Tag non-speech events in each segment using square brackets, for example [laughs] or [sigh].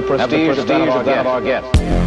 the prestige, of, that of that. Of our guest.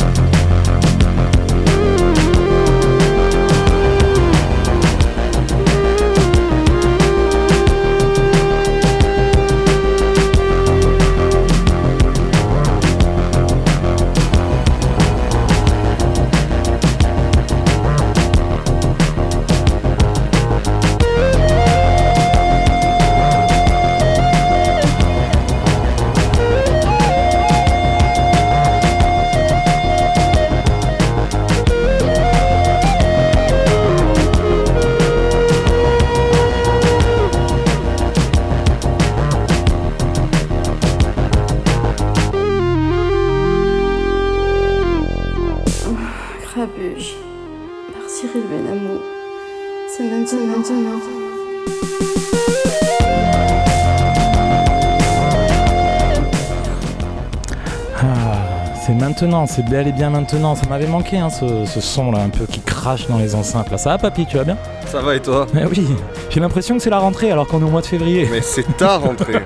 Maintenant, c'est bel et bien maintenant. Ça m'avait manqué hein, ce, son là, un peu qui crache dans les enceintes. Là. Ça va, papy, tu vas bien? Ça va et toi? Mais oui, j'ai l'impression que c'est la rentrée alors qu'on est au mois de février. Mais c'est ta rentrée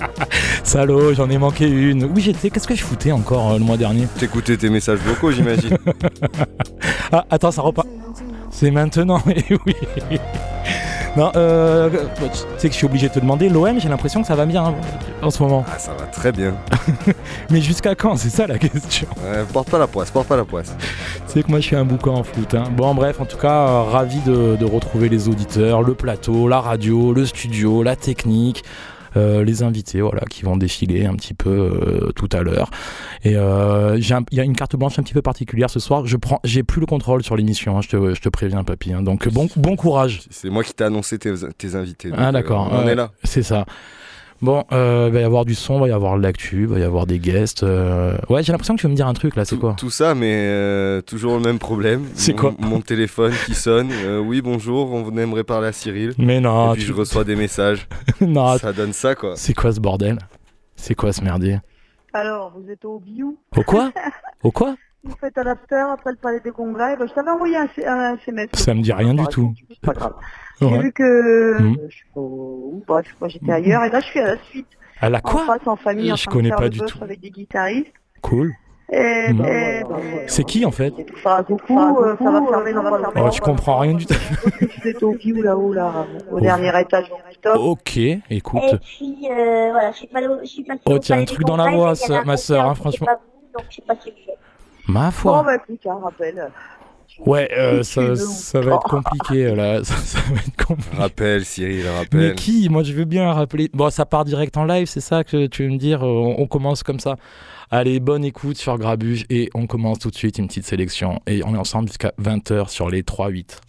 [laughs] Salaud, j'en ai manqué une. Oui, j'étais. Qu'est-ce que je foutais encore euh, le mois dernier? T'écoutais tes messages vocaux, j'imagine. [laughs] ah, attends, ça repart. C'est maintenant, [laughs] oui. Non, euh, tu sais que je suis obligé de te demander, l'OM, j'ai l'impression que ça va bien hein, en ce moment. Ah, ça va très bien. Mais jusqu'à quand C'est ça la question. porte pas la poisse, porte pas la poisse. Tu sais que moi je suis un boucan en foot. Hein. Bon, bref, en tout cas, euh, ravi de retrouver les auditeurs, le plateau, la radio, le studio, la technique. Euh, les invités voilà, qui vont défiler un petit peu euh, tout à l'heure. Et il y a une carte blanche un petit peu particulière ce soir. Je prends, j'ai plus le contrôle sur l'émission, hein, je, te, je, te, préviens, papy. Hein. donc bon, bon courage. C'est moi qui t'ai annoncé tes, tes invités. ah d'accord. on est là. C'est ça. Bon, euh, il va y avoir du son, il va y avoir de l'actu, il va y avoir des guests. Euh. Ouais, j'ai l'impression que tu veux me dire un truc là, c'est quoi Tout ça, mais euh, toujours le même problème. [laughs] C'est quoi Mon téléphone qui sonne. oui, bonjour, on aimerait parler à Cyril. Mais non. Et puis je reçois des messages. [laughs] non. Ça donne ça quoi. C'est quoi ce bordel C'est quoi ce merdier Alors, vous êtes au Biou Au quoi [laughs] Au quoi vous faites un after après le palais des congrès. Ben, je t'avais envoyé un, un, SMS. Ça me dit rien du tout. C'est pas grave. J'ai vu que mmh. je sais pas où, bref, moi j'étais ailleurs et là je suis à la suite. À la quoi En face en famille, je connais pas du tout. Avec des guitaristes. Cool. Et, mmh. c'est qui en fait Ça coucou, euh, ça va fermer, ça va fermer. Oh, tu comprends rien du tout. C'est au Biou là-haut, là, au dernier étage du top. Ok, écoute. Et puis, euh, voilà, je suis pas, je suis pas Oh, tiens, un truc dans la voix, ma soeur, hein, franchement. Donc, je sais pas ce que Ma foi. Bon, bah, écoute, un rappel. Ouais, euh, [laughs] ça, ça, va être compliqué là. Ça, ça, va être compliqué. Rappel, Cyril, rappel. Mais qui? Moi, je veux bien rappeler. Bon, ça part direct en live, c'est ça que tu veux me dire? On, on, commence comme ça. Allez, bonne écoute sur Grabuge et on commence tout de suite une petite sélection. Et on est ensemble jusqu'à 20h sur les 3-8.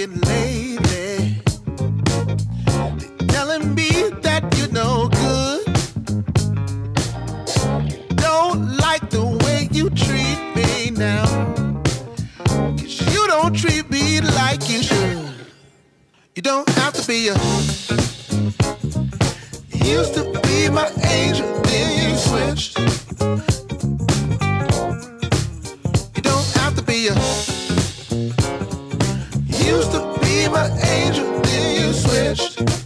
Talking lately. Telling me that you're no good. Don't like the way you treat me now. Cause you don't treat me like you should. You don't have to be a. Used to be my angel, then you switched. You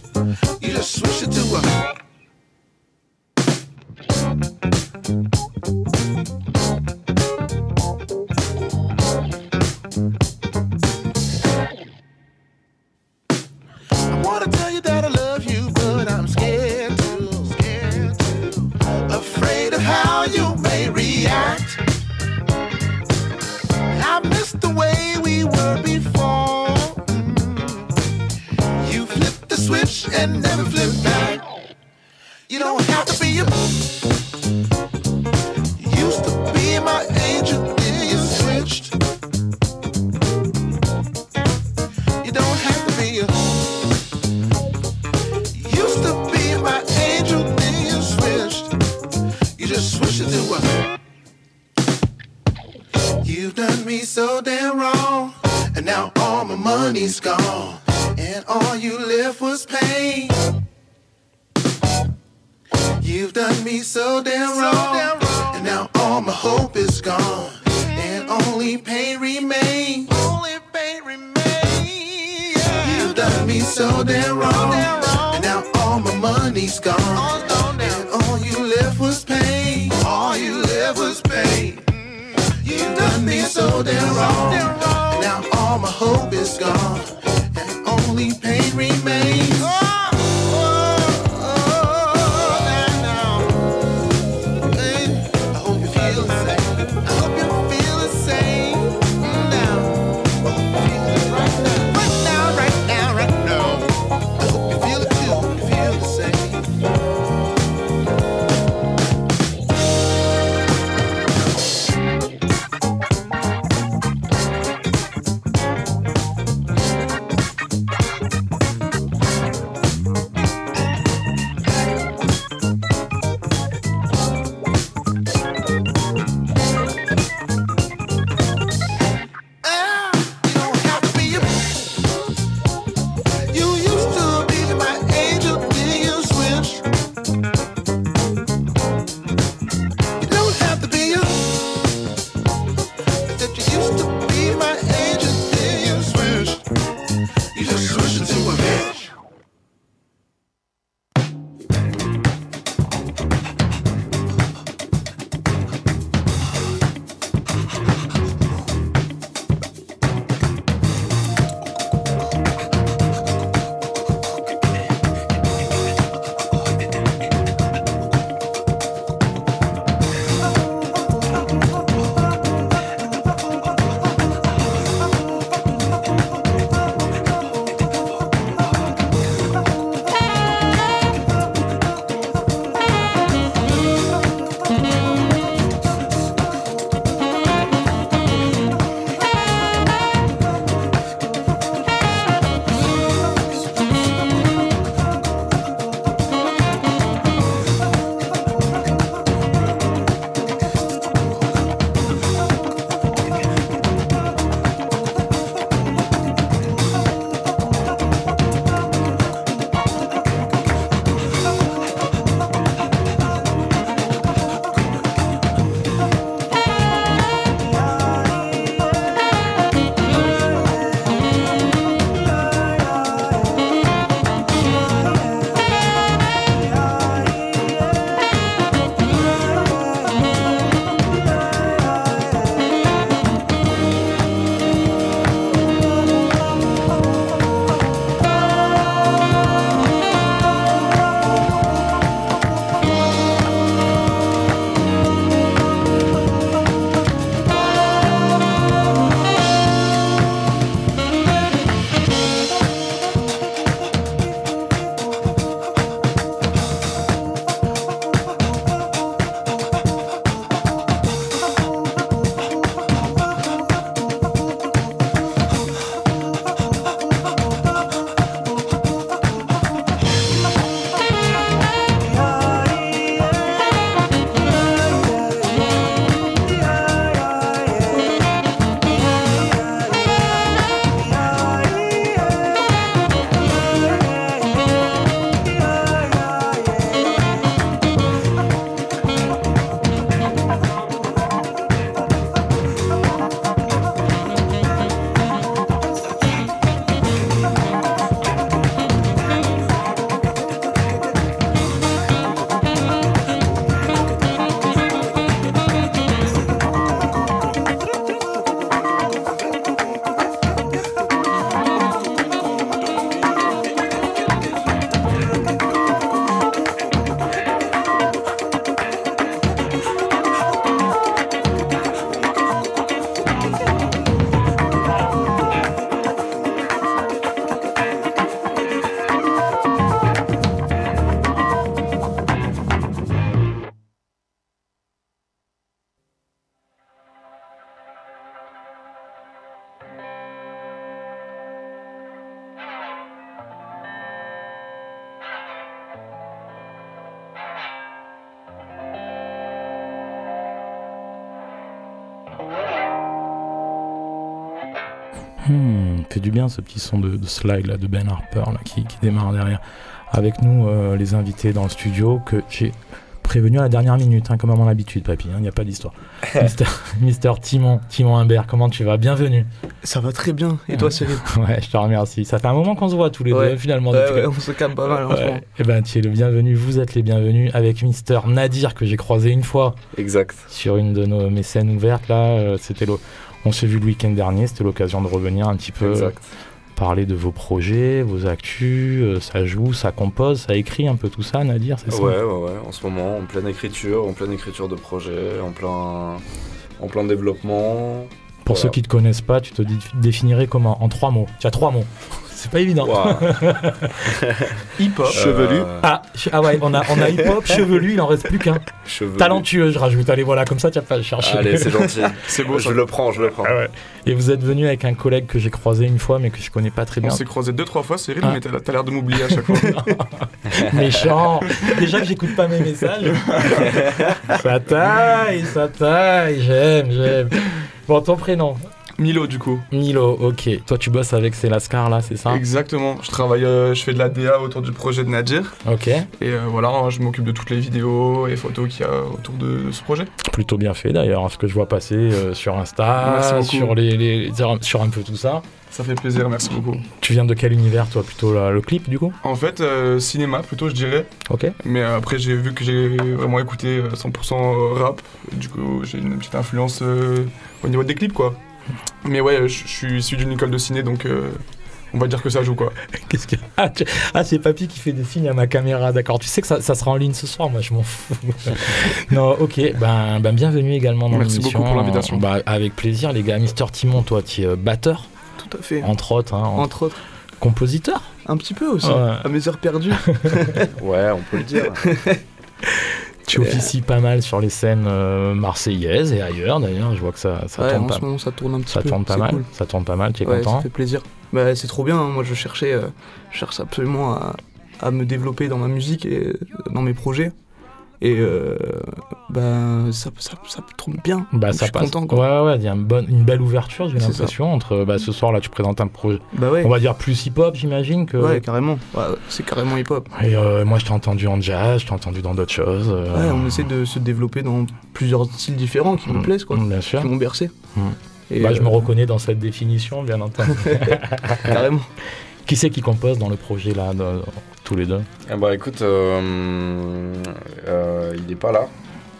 my hope is gone, bien ce petit son de, slide là, de Ben Harper là, qui, démarre derrière. Avec nous, euh, les invités dans le studio, que j'ai prévenu à la dernière minute, hein, comme à mon habitude, papy. Il n'y a pas d'histoire. [laughs] Mister, Mister Timon, Timon Humbert, comment tu vas? Bienvenue. Ça va très bien. Et toi, Cyril? [laughs] Ouais, je te remercie. Ça fait un moment qu'on se voit tous les Ouais. deux, finalement. Ouais, depuis ouais, on se calme pas mal moment. Eh ben, tu es le bienvenu, vous êtes les bienvenus avec Mister Nadir que j'ai croisé une fois Exact. sur une de nos mes scènes ouvertes là. euh, C'était le, on s'est vu le week-end dernier, c'était l'occasion de revenir un petit peu Exact. parler de vos projets, vos actus. euh, ça joue, ça compose, ça écrit un peu tout ça, Nadir, c'est ça? Ouais, ouais, ouais. En ce moment, en pleine écriture, en pleine écriture de projet, en plein, en plein développement. Pour Voilà. ceux qui te connaissent pas, tu te dé- définirais comment? En trois mots. Tu as trois mots. C'est pas évident. [laughs] Hip-hop. Chevelu. Euh, Ah, ah ouais, on a, on a hip-hop, chevelu, il en reste plus qu'un. Chevelu. Talentueux, je rajoute. Allez, voilà, comme ça, tu vas pas le chercher. Allez, c'est gentil. [laughs] C'est beau, je ça. le prends, je le prends. Ah ouais. Et vous êtes venu avec un collègue que j'ai croisé une fois, mais que je connais pas très On bien. s'est croisé deux, trois fois, Cyril, Ah. mais t'as t'as l'air de m'oublier à chaque fois. [laughs] Méchant. Déjà que j'écoute pas mes messages. ça taille, ça taille. J'aime, j'aime. Bon, ton prénom Milo, du coup. Milo, ok. Toi, tu bosses avec Célascar, là, c'est ça? Exactement. Je travaille, euh, je fais de la DA autour du projet de Nadir. Ok. Et euh, voilà, je m'occupe de toutes les vidéos et photos qu'il y a autour de, de ce projet. Plutôt bien fait d'ailleurs, ce que je vois passer euh, sur Insta, sur, les, les- sur un peu tout ça. Ça fait plaisir, merci beaucoup. Tu viens de quel univers, toi Plutôt là, le clip, du coup? En fait, euh, cinéma plutôt, je dirais. Ok. Mais après, j'ai vu que j'ai vraiment écouté euh, 100% rap. Du coup, j'ai une petite influence euh, au niveau des clips, quoi. Mais ouais, je suis issu d'une école de ciné, donc euh, on va dire que ça joue, quoi. [laughs] Qu'est-ce que... Ah, tu- ah, c'est Papy qui fait des signes à ma caméra, d'accord. Tu sais que ça, ça sera en ligne ce soir, moi je m'en fous. [laughs] non, ok, ben, ben bienvenue également dans Merci l'émission. beaucoup pour l'invitation. Bah, avec plaisir, les gars. Mister Timon, toi, tu es euh, batteur, Tout à fait. entre autres, hein, en- Entre autres, compositeur. un petit peu aussi, Ouais. à mes heures perdues. [laughs] Ouais, on peut le dire. Tu officies pas mal sur les scènes euh, marseillaises et ailleurs d'ailleurs. Je vois que ça, ça ouais, tourne en pas ce moment, ça tourne un petit Ça peu. tourne pas mal. cool. Ça tourne pas mal. Tu es Ouais, content ça fait plaisir. Bah, c'est trop bien. hein. Moi, je cherchais, euh, je cherche absolument à, à me développer dans ma musique et euh, dans mes projets. Et euh, bah, ça, ça, ça tourne bien. Bah, Donc, ça je suis passe. content. Quoi. Ouais, ouais, il y a une, bonne, une belle ouverture, j'ai l'impression. Entre bah, ce soir là, tu présentes un projet, Bah ouais. on va dire plus hip-hop, j'imagine que. Ouais, carrément. Ouais, c'est carrément hip-hop. Et euh, moi, je t'ai entendu en jazz, je t'ai entendu dans d'autres choses. euh, Ouais, on essaie de se développer dans plusieurs styles différents qui me Mm. plaisent, quoi. Bien sûr. Qui m'ont bercé. Mm. Et, Bah, je euh, me reconnais dans cette définition, bien entendu. [laughs] Carrément. Qui c'est qui compose dans le projet là, de- tous les deux? Eh bah écoute, euh, euh, il est pas là.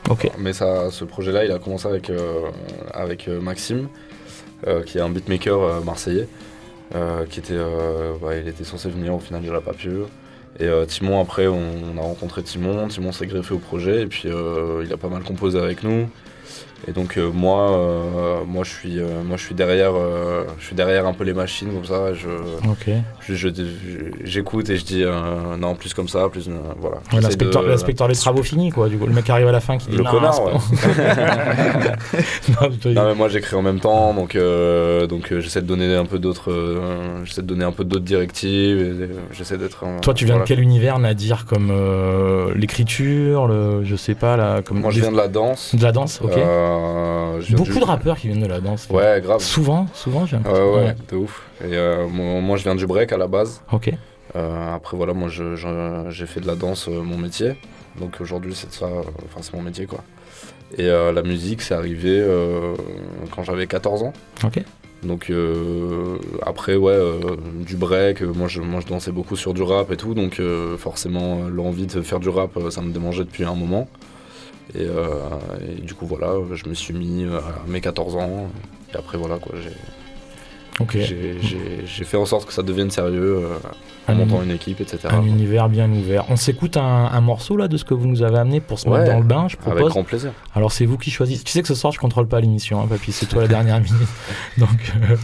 Ok. Mais ça, ce projet-là, il a commencé avec, euh, avec Maxime, qui est un beatmaker marseillais, qui était, euh, il était censé venir, au final il n'a pas pu. Et Timon, après, on, on a rencontré Timon, Timon s'est greffé au projet, et puis il a pas mal composé avec nous. Et donc euh, moi, euh, moi, je suis, euh, moi je suis derrière, je suis derrière un peu les machines comme ça. Je, j'écoute et je dis non plus comme ça, plus voilà. Ouais, L'inspecteur de- l'inspecteur des travaux finis, quoi. Du coup, le mec arrive à la fin qui dit Le non, connard, [laughs] Non, mais moi j'écris en même temps donc donc j'essaie de donner un peu d'autres j'essaie de donner un peu d'autres directives et, j'essaie d'être Toi, tu viens voilà. de quel univers, Nadir Comme l'écriture, le, je sais pas, là, comme Moi je viens de la danse. de la danse, ok. Euh, je viens Beaucoup du- de rappeurs qui viennent de la danse. Ouais grave. Souvent, souvent, j'ai l'impression. ouais, de ouf. Et euh, moi, moi, je viens du break à la base. Ok. Euh, après voilà moi j'ai fait de la danse euh, mon métier. Donc aujourd'hui c'est ça, euh, enfin c'est mon métier quoi. Et euh, la musique c'est arrivé euh, quand j'avais 14 ans. Ok. Donc euh, après ouais euh, du break, euh, moi je, moi je dansais beaucoup sur du rap et tout, donc euh, forcément euh, l'envie de faire du rap euh, ça me démangeait depuis un moment. Et, euh, et du coup voilà, je me suis mis à mes 14 ans et après voilà quoi, j'ai Ok. j'ai- fait en sorte que ça devienne sérieux euh, en Un, montant une équipe etc. un univers bien ouvert. On s'écoute un, un morceau là de ce que vous nous avez amené pour se Ouais. mettre dans le bain, je Avec propose. grand plaisir. Alors c'est vous qui choisissez. Tu sais que ce soir je contrôle pas l'émission, hein, papy, c'est toi la dernière [laughs] minute. Donc euh,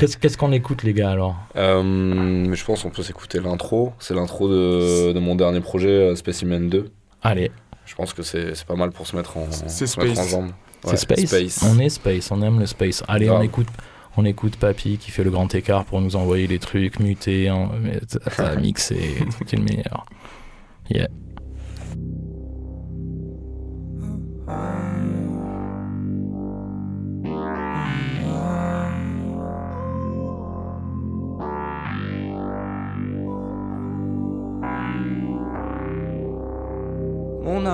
qu'est-ce qu'on écoute les gars alors? Je pense qu'on peut s'écouter l'intro, c'est l'intro de, de mon dernier projet Specimen 2. Allez, Je pense que c'est c'est pas mal pour se mettre en, C'est se mettre en c'est space. On est space, on aime le space. Allez, on écoute. On écoute Papy qui fait le grand écart pour nous envoyer les trucs mutés, hein, mixé, [laughs] c'est le meilleur. Yeah.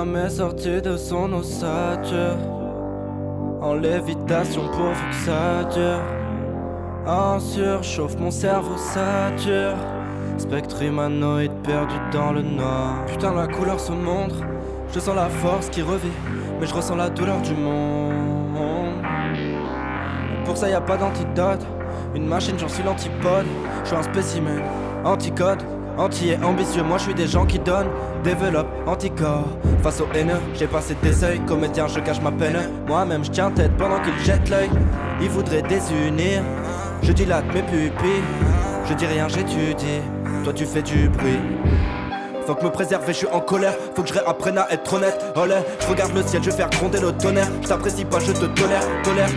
Mes sorti de son ossature. En lévitation pour que ça dure. En surchauffe, mon cerveau sature. Spectre humanoïde perdu dans le noir. Putain, la couleur se montre. Je sens la force qui revit, mais je ressens la douleur du monde. Pour ça, y a pas d'antidote. Une machine, j'en suis l'antipode. Je suis un spécimen, anticode. Anti et ambitieux, moi je suis des gens qui donnent, développent, anticorps. Face aux haineux, j'ai passé des seuils, comédien, je cache ma peine. Moi-même, je tiens tête pendant qu'ils jettent l'œil. Ils voudraient désunir, je dilate mes pupilles. Je dis rien, j'étudie, toi tu fais du bruit. Faut que me préserver, je suis en colère. Faut que je réapprenne à être honnête. Olé, je regarde le ciel, je vais faire gronder le tonnerre. Je t'apprécie pas, je te tolère, tolère.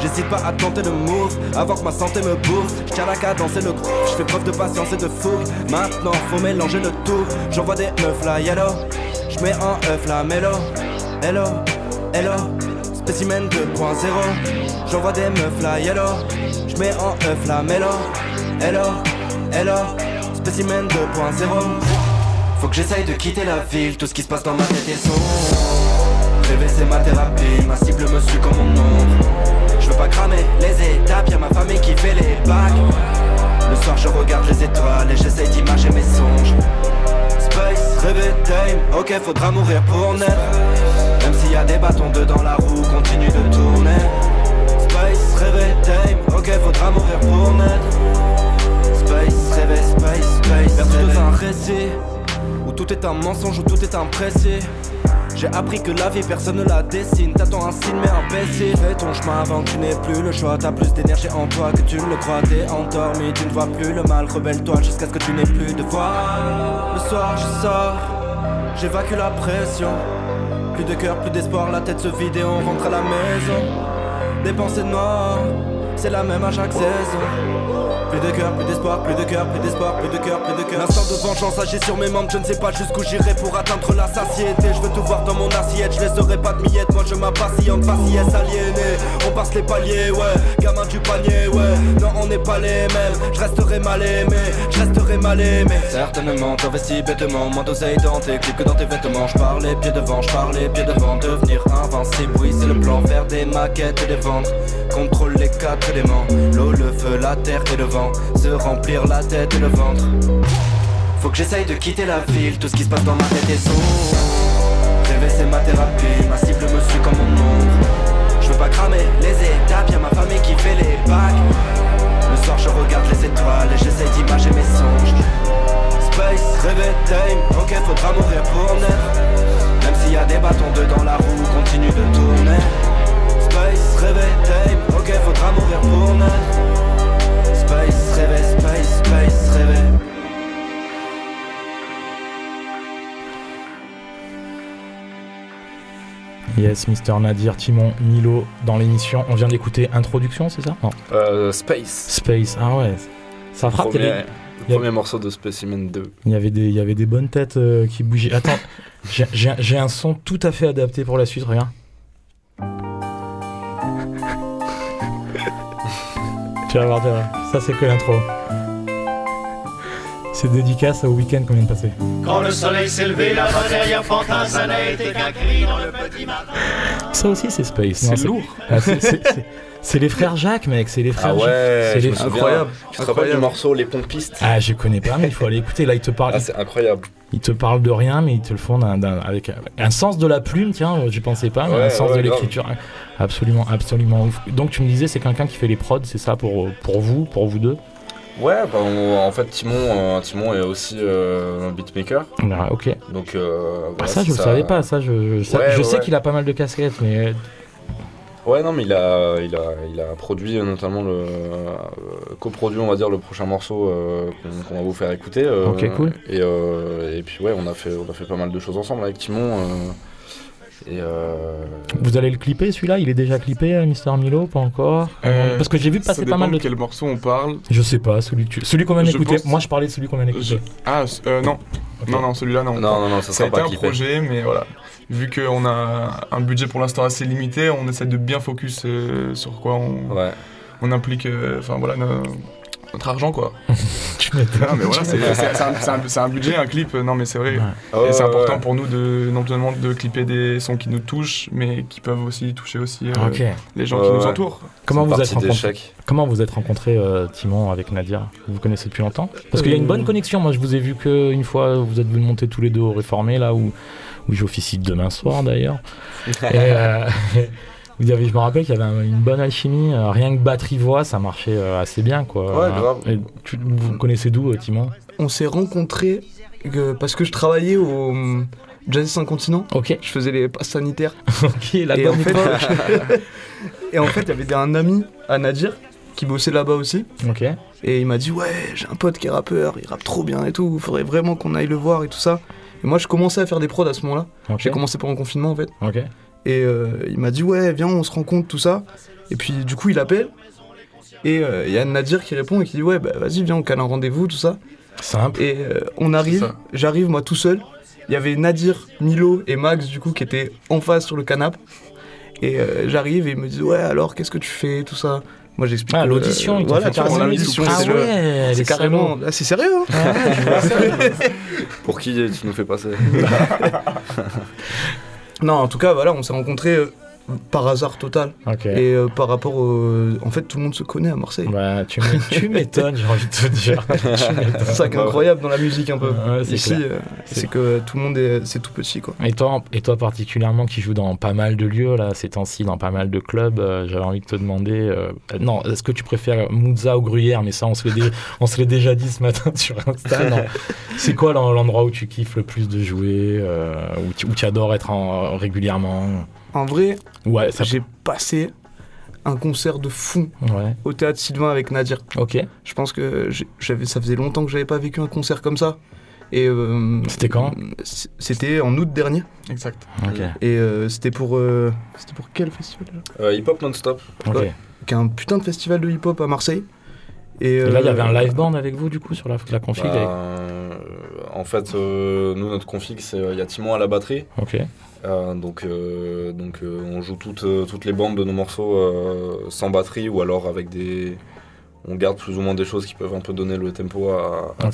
J'hésite pas à tenter le move avant que ma santé me bouffe. Je tiens la cadence et le groupe. Je fais preuve de patience et de fougue. Maintenant, faut mélanger le tout. J'envoie des meufs là, yellow. Je mets en œuf la mélo. Hello, hello. Spécimen 2.0. J'envoie des meufs là, yellow. Je mets en œuf la mélo. Hello, hello. Spécimen 2.0. Faut que j'essaye de quitter la ville, tout ce qui se passe dans ma tête est sombre. Rêver c'est ma thérapie, ma cible me suit comme mon ombre. Je veux pas cramer les étapes, y'a ma famille qui fait les bacs. Le soir je regarde les étoiles et j'essaye d'imager mes songes. Space, rêver, time, ok faudra mourir pour naître. Même s'il y a des bâtons dedans la roue, continue de tourner. Space, rêver, time, ok faudra mourir pour naître. Space, rêver, space, space. Perdu dans un récit tout est un mensonge, où tout est imprécis. J'ai appris que la vie personne ne la dessine. T'attends un signe mais imbécile. Fais ton chemin avant que tu n'aies plus le choix. T'as plus d'énergie en toi que tu ne le crois. T'es endormi, tu ne vois plus le mal. Rebelle-toi jusqu'à ce que tu n'aies plus de voix. Le soir je sors, j'évacue la pression. Plus de cœur, plus d'espoir, la tête se vide et on rentre à la maison. Des pensées noires, c'est la même à chaque saison. Plus de cœur, plus d'espoir, plus de cœur, plus d'espoir, plus de cœur, plus de cœur. L'instant de vengeance agit sur mes membres, je ne sais pas jusqu'où j'irai pour atteindre la satiété. Je veux tout voir dans mon assiette, je laisserai pas de miettes, moi je m'impatiente, faciès aliéné. On passe les paliers, ouais, gamin du panier, ouais. Non, on n'est pas les mêmes, je resterai mal aimé, je resterai mal aimé. Certainement, t'investis bêtement, moins d'oseille dans tes que dans tes vêtements. Je parle les pieds devant, je parle les pieds devant, devenir invincible, oui, c'est le plan, faire des maquettes et des ventes. Contrôle les quatre l'eau, le feu, la terre et le vent se remplir la tête et le ventre. Faut que j'essaye de quitter la ville, tout ce qui se passe dans ma tête est sombre. Rêver c'est ma thérapie, ma cible me suit comme mon ombre. Je veux pas cramer les étapes, y'a ma famille qui fait les bacs. Le soir je regarde les étoiles et j'essaye d'imager mes songes. Space, rêver, time, ok faudra mourir pour naître. Même s'il y a des bâtons dedans la roue, continue de tourner. Time, ok faudra mourir pour. Space, rêver, space, space, rêver. Yes, Mister Nadir, Timon, Milo dans l'émission. On vient d'écouter Introduction, c'est ça? Non. Euh, Space. Space, ah ouais. Ça frappe. Premier, avait- le y a- premier morceau de Specimen 2. Il y avait des, il y avait des bonnes têtes euh, qui bougeaient. Attends, [laughs] j'ai- j'ai j'ai un son tout à fait adapté pour la suite, regarde. Tu vas voir, tu vas voir. Ça, c'est que l'intro. C'est dédicace au week-end qu'on vient de passer. Quand le soleil s'est levé là-bas derrière Pantin, ça n'a été qu'un cri dans le petit matin. Ça aussi, c'est Space. C'est lourd. Ah, c'est- c'est- les frères Jacques, mec. C'est les frères Ah Jacques. ouais, C'est les-. Incroyable. Tu te rappelles du morceau Les Pompistes Ah, je connais pas, mais il faut aller écouter. Là, ils te parlent, Ah, c'est incroyable. ils te parlent de rien, mais ils te le font d'un- d'un- avec un, un sens de la plume, tiens, je pensais pas, mais Ouais, un sens ouais, de grave. l'écriture. Absolument, absolument ouf. Donc, tu me disais, c'est quelqu'un qui fait les prods, c'est ça pour, pour vous, pour vous deux? Ouais, bah, on- en fait, Timon, euh, Timon est aussi euh, un beatmaker. Ah, Ok. Donc, euh, Ah, ça, je le c'est savais pas. Ça, je, je, ça- Ouais, je ouais, sais ouais. qu'il a pas mal de casquettes, mais Ouais, non, mais il a, il a, il a produit euh, notamment le. euh, coproduit, on va dire, le prochain morceau euh, qu'on va vous faire écouter. euh, Ok, cool. Et, euh, et puis, ouais, on a, fait, on a fait pas mal de choses ensemble avec Timon. euh, et. euh, vous allez le clipper celui-là? Il est déjà clippé, Mister Milo? Pas encore? Euh, Parce que j'ai vu passer pas mal de. de quel morceau on parle. Je sais pas, celui, que tu- celui qu'on vient d'écouter. pense- Moi, je parlais de celui qu'on vient d'écouter. Je- Ah, euh, non. Non, non, celui-là, non. Non, non, non, ça Ça a sera été pas un clippé. projet, mais voilà. Vu qu'on a un budget pour l'instant assez limité, on essaie de bien focus euh, sur quoi on, Ouais. on implique euh, enfin voilà, notre argent quoi. [laughs] tu m'étonnes. Non mais voilà, c'est c'est- c'est un, budget, un clip, non mais c'est vrai. C'est ouais, important ouais. pour nous de non seulement de clipper des sons qui nous touchent, mais qui peuvent aussi toucher aussi euh, les gens qui nous entourent. Comment vous êtes rencontrés. Comment vous êtes rencontré Timon avec Nadia? Vous vous connaissez depuis longtemps? Parce qu'il y a une bonne connexion. Moi, je vous ai vu qu'une fois, vous êtes venus monter tous les deux au Réformé, là où, où j'officie demain soir d'ailleurs. Et, euh, [laughs] vous avez, je me rappelle qu'il y avait un- une bonne alchimie. euh, rien que batterie-voix, ça marchait euh, assez bien. Quoi. Ouais, grave. Et tu- vous connaissez d'où, Timon? On s'est rencontrés parce que je travaillais au Jazz Saint-Continent. Ok. Je faisais les passes sanitaires. [laughs] Ok, la et, bonne en fait, [laughs] et en fait, il y avait un ami à Nadir qui bossait là-bas aussi. Ok. Et il m'a dit Ouais, j'ai un pote qui est rappeur, il rappe trop bien et tout, faudrait vraiment qu'on aille le voir et tout ça. Et moi, je commençais à faire des prods à ce moment-là. J'ai commencé pendant le confinement en fait. Et euh, il m'a dit Ouais, viens, on se rencontre, tout ça. Et puis, du coup, il appelle. Et euh, il y a Nadir qui répond et qui dit Ouais, bah vas-y, viens, on cale un rendez-vous, tout ça. Simple. Et euh, on arrive, j'arrive moi tout seul. Il y avait Nadir, Milo et Max du coup qui étaient en face sur le canapé. Et euh, j'arrive et ils me disent ouais alors qu'est-ce que tu fais tout ça? Moi j'explique. Ah, l'audition, t'ont voilà, carrément l'audition, Ah ouais, c'est carrément. Ah, c'est sérieux. Hein Ah. [laughs] [laughs] Pour qui tu nous fais passer non en tout cas voilà on s'est rencontrés euh, par hasard total. Ok. Et euh, par rapport au, en fait tout le monde se connaît à Marseille. Bah, tu m'é- [laughs] tu m'étonnes, j'ai envie de te dire. [laughs] C'est ça qui est incroyable dans la musique un peu. Ouais, Ici euh, C'est- que tout le monde est c'est tout petit quoi. Et toi, et toi particulièrement qui joue dans pas mal de lieux là ces temps-ci, dans pas mal de clubs, euh, j'avais envie de te demander, euh, non, est-ce que tu préfères Mouzza ou Gruyère? Mais ça, on se l'est dé- [laughs] on se l'est déjà dit ce matin sur Insta. C'est quoi l'en- l'endroit où tu kiffes le plus de jouer, euh, où, tu, où tu adores être en- régulièrement? En vrai Ouais, ça. j'ai passé un concert de fou Ouais. au théâtre Sylvain avec Nadir. Ok. Je pense que j'avais, ça faisait longtemps que j'avais pas vécu un concert comme ça. Et euh, C'était quand? C'était en août dernier. Exact. Ok. Et euh, c'était pour, euh, c'était pour quel festival Euh, Hip hop. Ok. Ouais. Qui est un putain de festival de hip-hop à Marseille. Et, Et là, il y avait un live band avec vous du coup sur la, la config. Bah, avec- en fait, euh, nous, notre config, c'est il y a Timon à la batterie. Ok. Euh, donc, euh, donc euh, on joue toutes, toutes les bandes de nos morceaux sans batterie ou alors avec des. On garde plus ou moins des choses qui peuvent un peu donner le tempo à, à.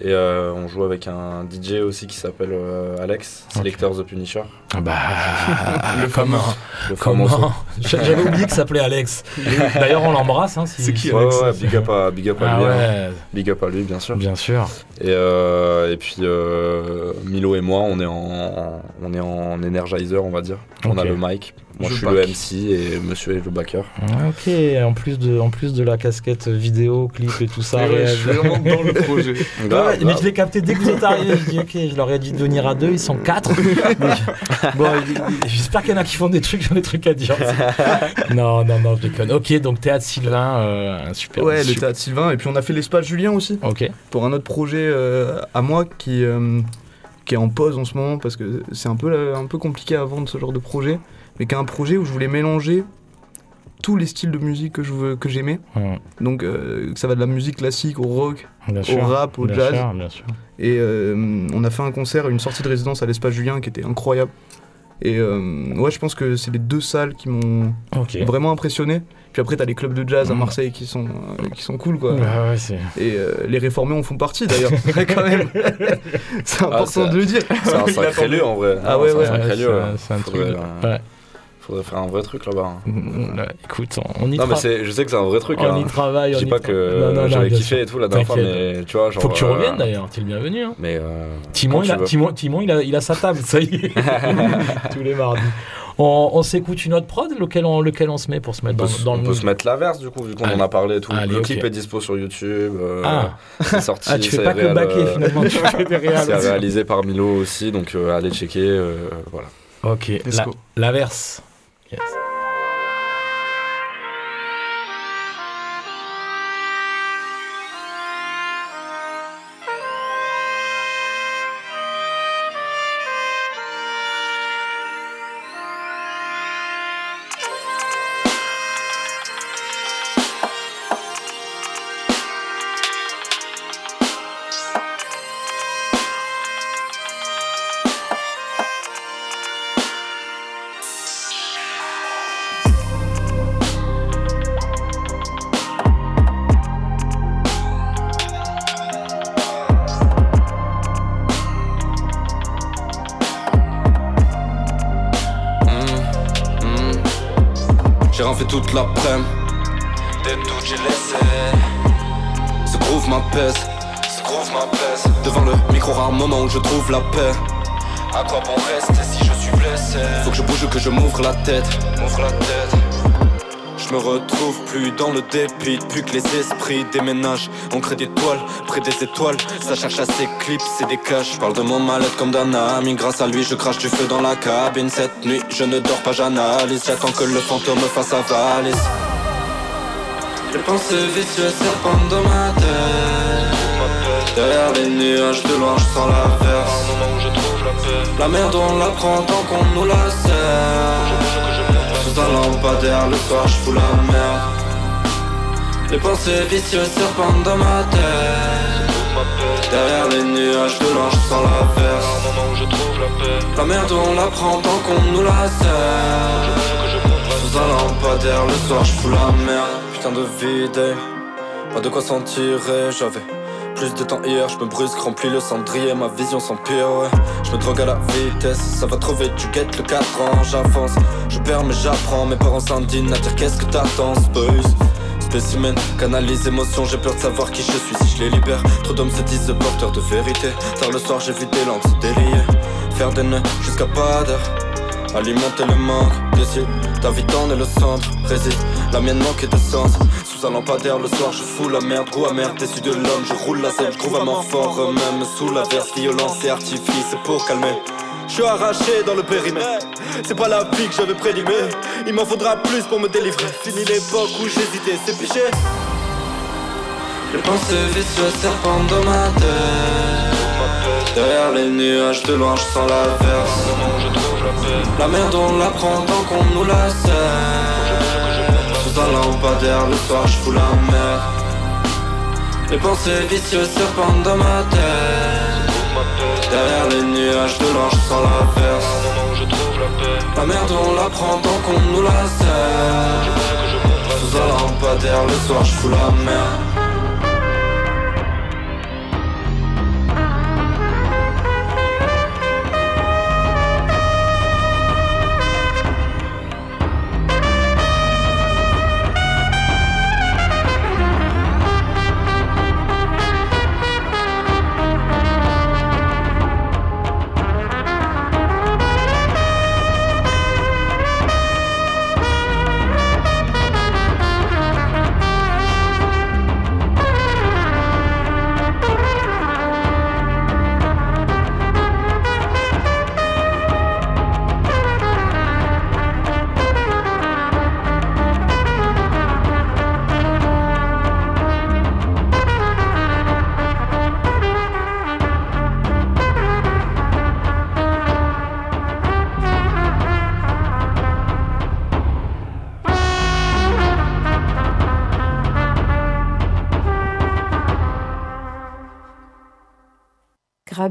Et euh, on joue avec un DJ aussi qui s'appelle euh, Alex, Selector The Punisher. Ah Bah, [laughs] Le comment Le Comment. J'avais oublié que s'appelait Alex. [laughs] D'ailleurs, on l'embrasse. Hein, si, C'est qui, Ouais, Alex ouais, big up à, big up à Ah lui. hein. Big up à lui, bien sûr. bien sûr. Et, euh, et puis euh, Milo et moi, on est en, on est en energizer, on va dire. On a le mic. Moi, Je je suis back. le MC et monsieur est le backer. Ah, Ok, en plus, de, en plus de la casquette vidéo, clip et tout ça. Et ouais, je suis vraiment dans le projet. [laughs] Ouais, mais je l'ai capté dès que vous êtes arrivé. Je dis ok, je leur ai dit de venir à deux, ils sont quatre. [laughs] [laughs] Bon, j'espère qu'il y en a qui font des trucs, qui ont des trucs à dire. non, non, non, je déconne. Ok, donc théâtre Sylvain, euh, un super. Ouais, le théâtre Sylvain. Et puis on a fait l'espace Julien aussi. Ok, Pour un autre projet euh, à moi qui, euh, qui est en pause en ce moment parce que c'est un peu, un peu compliqué à vendre ce genre de projet. Mais qui est un projet où je voulais mélanger tous les styles de musique que je veux- que j'aimais. Donc euh, ça va de la musique classique au rock, bien au sûr. rap, au bien jazz. sûr, bien sûr. Et euh, on a fait un concert, une sortie de résidence à l'espace Julien qui était incroyable. Et euh, ouais, je pense que c'est les deux salles qui m'ont vraiment impressionné. Puis après, t'as les clubs de jazz à Mm. Marseille qui sont, euh, qui sont cool, quoi. Ouais, ouais, c'est. Et euh, les réformés en font partie d'ailleurs, [laughs] [laughs] quand même. [laughs] c'est important c'est- de le dire. C'est un sacré lieu en vrai. Ah Non, ouais, c'est ouais. un sacré Ouais, lieu. c'est ouais. un- c'est un truc. De- Ouais. Faudrait faire un vrai truc là-bas. hein. Mm, ouais, écoute, on y Non, mais tra- c'est- je sais que c'est un vrai truc. on hein. y travaille. Je on dis pas tra- que j'avais kiffé et tout la dernière fois, mais tu vois, genre. Faut que tu euh, reviennes d'ailleurs, t'es le bienvenu. Hein. Mais. euh, Timon, il a. Timon, Timon, il, a, il a sa table, ça y est. [laughs] Tous les mardis. On, on s'écoute une autre prod, lequel on, lequel on se met pour se On mettre peut, dans, se- dans on le peut mood se mettre l'inverse du coup, vu qu'on en a parlé et tout. Allez, le clip est dispo sur YouTube. euh, Ah. C'est sorti. Ah, tu fais pas que baquer finalement, tu fais des réals [laughs] C'est réalisé par Milo aussi, donc allez checker. voilà. Ok, l'inverse. Yes. Toute l'après-midi. Des doutes j'ai laissé. Ce groove m'apaise, ce groove m'apaise. Devant le micro, rare moment où je trouve la paix. À quoi bon rester si je suis blessé? Faut que je bouge, que je m'ouvre la tête. Je me retrouve plus dans le dépit, plus que les esprits déménagent. On crée des toiles, près des étoiles, ça cherche à s'éclipser des caches. Je parle de mon mal-être comme d'un ami, grâce à lui je crache du feu dans la cabine. Cette nuit je ne dors pas, j'analyse, j'attends que le fantôme fasse sa valise. Les pensées vicieuses serpent dans ma tête. Derrière les nuages de loin, je sens la verse. La merde, on la prend tant qu'on nous la sert. Sous un lampadaire, le soir, je fous la merde. Les pensées vicieuses serpent dans ma tête. Derrière les nuages de loin, je sens la verse. La merde, on la prend tant qu'on nous la sert. Sous un lampadaire, le soir, je fous la merde. Putain de vide, pas de quoi s'en tirer, j'avais. Plus de temps hier, je me brusque, remplis le cendrier, ma vision s'empire, ouais. Je me drogue à la vitesse, ça va trop vite, tu guettes le 4 ans, j'avance. Je perds mais j'apprends, mes parents s'indignent à dire qu'est-ce que t'attends. Spécimen, canalise émotion, j'ai peur de savoir qui je suis si je les libère. Trop d'hommes se disent porteurs de vérité. Tard le soir, j'évite des langues se délier. Faire des nœuds jusqu'à pas d'heure. Alimenter le manque, décide, ta vie t'en est le centre, résiste, la mienne manque de sens. Sous un lampadaire le soir, je fous la merde, goût amer, déçu de l'homme, je roule la selle, je trouve un mort fort, même sous la verse, violence et artifice, pour calmer. Je suis arraché dans le périmètre, c'est pas la vie que j'avais prédimée, il m'en faudra plus pour me délivrer. Fini l'époque où j'hésitais, c'est piché. Les pensées vicieuses serpent dans ma tête. Derrière les nuages de loin, je sens la verse. La merde, on la prend tant qu'on nous la sert. Sous un lampadaire, le soir, je fous la merde. Les pensées vicieuses serpent dans ma tête. Derrière les nuages de loin, je sens la verse. La merde, on la prend tant qu'on nous la sert. Sous un lampadaire, le soir, je fous la merde.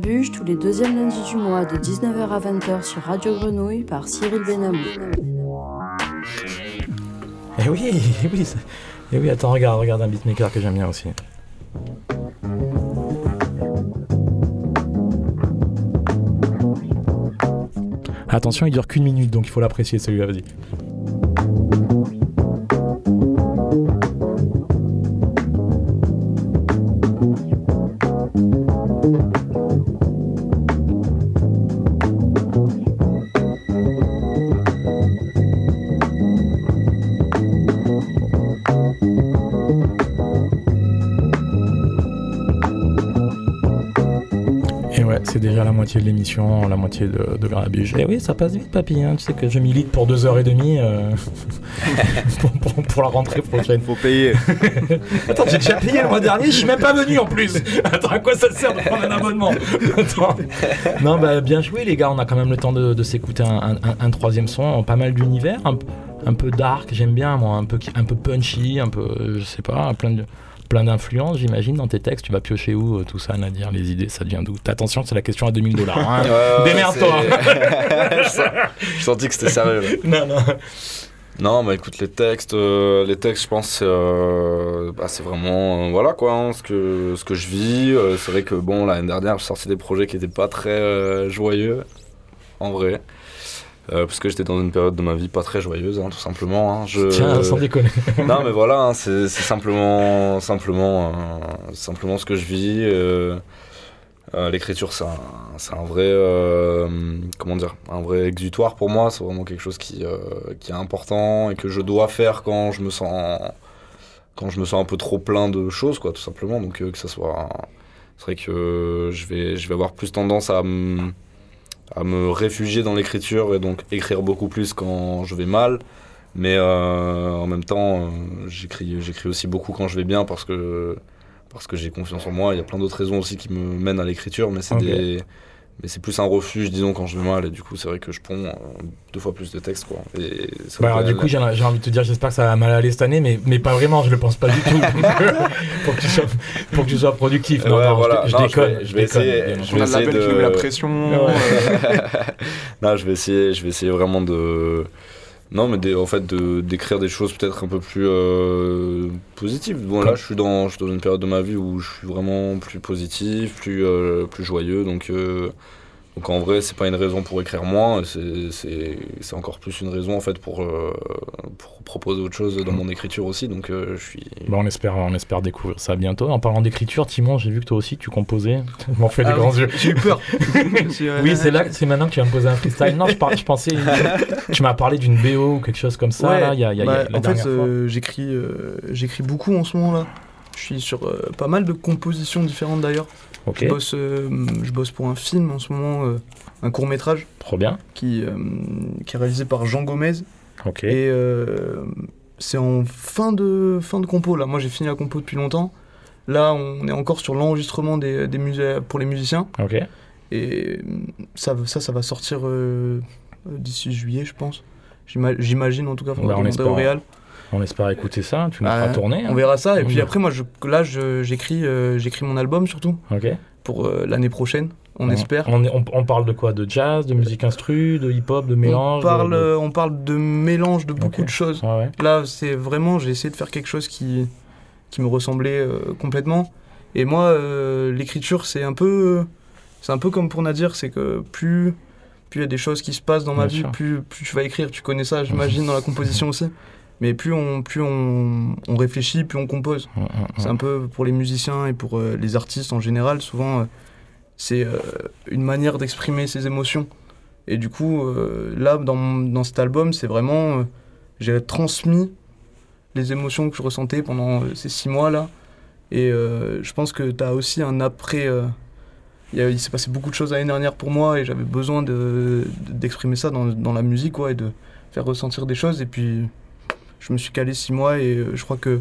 Tous les deuxièmes lundis du mois de 19h à 20h sur Radio Grenouille par Cyril Benamou. Eh oui, eh oui, eh oui, attends, regarde, regarde un beatmaker que j'aime bien aussi. Attention, il dure qu'une minute, donc il faut l'apprécier celui-là, vas-y. C'est déjà la moitié de l'émission, la moitié de, de Grabuge. Et oui, ça passe vite, papy. hein. Tu sais que je milite pour deux heures et demie euh, [laughs] pour, pour- pour la rentrée prochaine. Faut payer. [laughs] Attends, j'ai déjà payé le mois dernier, je suis même pas venu en plus. Attends, à quoi ça sert de prendre un abonnement? Attends. Non, bah bien joué, les gars. On a quand même le temps de, de s'écouter un, un- un- un troisième son, pas mal d'univers, un, un peu dark, j'aime bien, moi, un peu, un peu punchy, un peu, euh, je sais pas, plein de plein d'influences, j'imagine, dans tes textes. Tu vas piocher où euh, tout ça, Nadir Les idées, ça devient d'où? Attention, c'est la question à 2000 dollars. Hein. [laughs] Ouais, Démerde-toi [laughs] je je sentis que c'était sérieux. là. [laughs] Non, non. Non, bah écoute, les textes, euh, les textes, je pense, c'est, euh, bah, c'est vraiment, euh, voilà quoi, hein, ce que ce que je vis. C'est vrai que bon, l'année dernière, j'ai sorti des projets qui étaient pas très joyeux, en vrai. Euh, parce que j'étais dans une période de ma vie pas très joyeuse, hein, tout simplement. hein. Je... Tiens, sans déconner. [laughs] non, mais voilà, hein, c'est simplement, simplement, euh, simplement ce que je vis. euh, euh, L'écriture, c'est un, un vrai, comment dire, un vrai exutoire pour moi. C'est vraiment quelque chose qui, qui est important et que je dois faire quand je me sens, quand je me sens un peu trop plein de choses, quoi, tout simplement. Donc que ça soit, c'est vrai que je vais, je vais avoir plus tendance à me, à me réfugier dans l'écriture et donc écrire beaucoup plus quand je vais mal. Mais euh, en même temps, euh, j'écris, j'écris aussi beaucoup quand je vais bien parce que, parce que j'ai confiance en moi. Il y a plein d'autres raisons aussi qui me mènent à l'écriture, mais c'est des, mais c'est plus un refuge, disons, quand je vais mal. Et du coup, c'est vrai que je ponds euh, deux fois plus de textes, quoi. Et ça Bah, alors, du coup, j'ai envie de te dire, j'espère que ça va mal aller cette année, mais, mais pas vraiment, je le pense pas du tout. [laughs] [laughs] pour, que tu sois, pour que tu sois productif. Non, Ouais, non, voilà. je, je Non, déconne. Je vais, je vais déconne, essayer. On a le label de... qui met la pression. Ouais. [laughs] non, je vais essayer. Je vais essayer vraiment de. Non, mais des- en fait, de- d'écrire des choses peut-être un peu plus euh, positives. Bon, là, Comme- je suis, dans, je suis dans une période de ma vie où je suis vraiment plus positif, plus, euh, plus joyeux. Donc, euh, donc, en vrai, c'est pas une raison pour écrire moins. c'est- encore plus une raison, en fait, pour, euh, pour proposer autre chose dans mon écriture aussi. Donc, euh, je suis. Bah, on, espère, on espère découvrir ça bientôt. En parlant d'écriture, Timon, j'ai vu que toi aussi tu composais. Je [laughs] m'en fais des Ah grands yeux. J'ai eu peur. [laughs] Oui, c'est là, c'est maintenant que tu vas me poser un freestyle. Non, je, par- je pensais. tu m'as parlé d'une BO ou quelque chose comme ça. Ouais, là, il y a, il y a- il y a la en fait, euh, j'écris, euh, j'écris beaucoup en ce moment là. Je suis sur euh, pas mal de compositions différentes d'ailleurs. Je bosse, euh, je bosse pour un film en ce moment, euh, un court métrage trop bien. qui, euh, qui est réalisé par Jean Gomez Ok. et c'est en fin de fin de compo là. Moi, j'ai fini la compo depuis longtemps. Là, on est encore sur l'enregistrement des, des musées pour les musiciens Ok. et ça, ça, ça va sortir d'ici juillet, je pense. J'ima- J'imagine en tout cas. Bah, on demander au espère. On espère écouter ça. Tu nous Bah, feras tourner. On hein. verra ça. Et puis après, moi, je, là, j'écris, euh, j'écris mon album surtout Ok. pour euh, l'année prochaine. On, espère. On, on- on parle de quoi? De jazz, de musique instru, de hip-hop, de mélange on parle, de- de- euh, on parle de mélange de beaucoup de choses. Ah ouais. Là, c'est vraiment, j'ai essayé de faire quelque chose qui, qui me ressemblait euh, complètement. Et moi, euh, l'écriture, c'est un peu, c'est un peu comme pour Nadir, c'est que plus, plus il y a des choses qui se passent dans ma Bien vie, sûr. plus, plus tu vas écrire. Tu connais ça, j'imagine, dans la [laughs] composition aussi. Mais plus on, plus on, on réfléchit, plus on compose. Hum, hum, hum. C'est un peu pour les musiciens et pour euh, les artistes en général, souvent, euh, c'est euh, une manière d'exprimer ses émotions. Et du coup, là, dans, dans cet album, c'est vraiment. j'ai transmis les émotions que je ressentais pendant ces six mois-là. Et je pense que tu as aussi un après. il s'est passé beaucoup de choses l'année dernière pour moi et j'avais besoin de- d'exprimer ça dans, dans la musique quoi, et de faire ressentir des choses. Et puis, je me suis calé six mois et euh, je crois que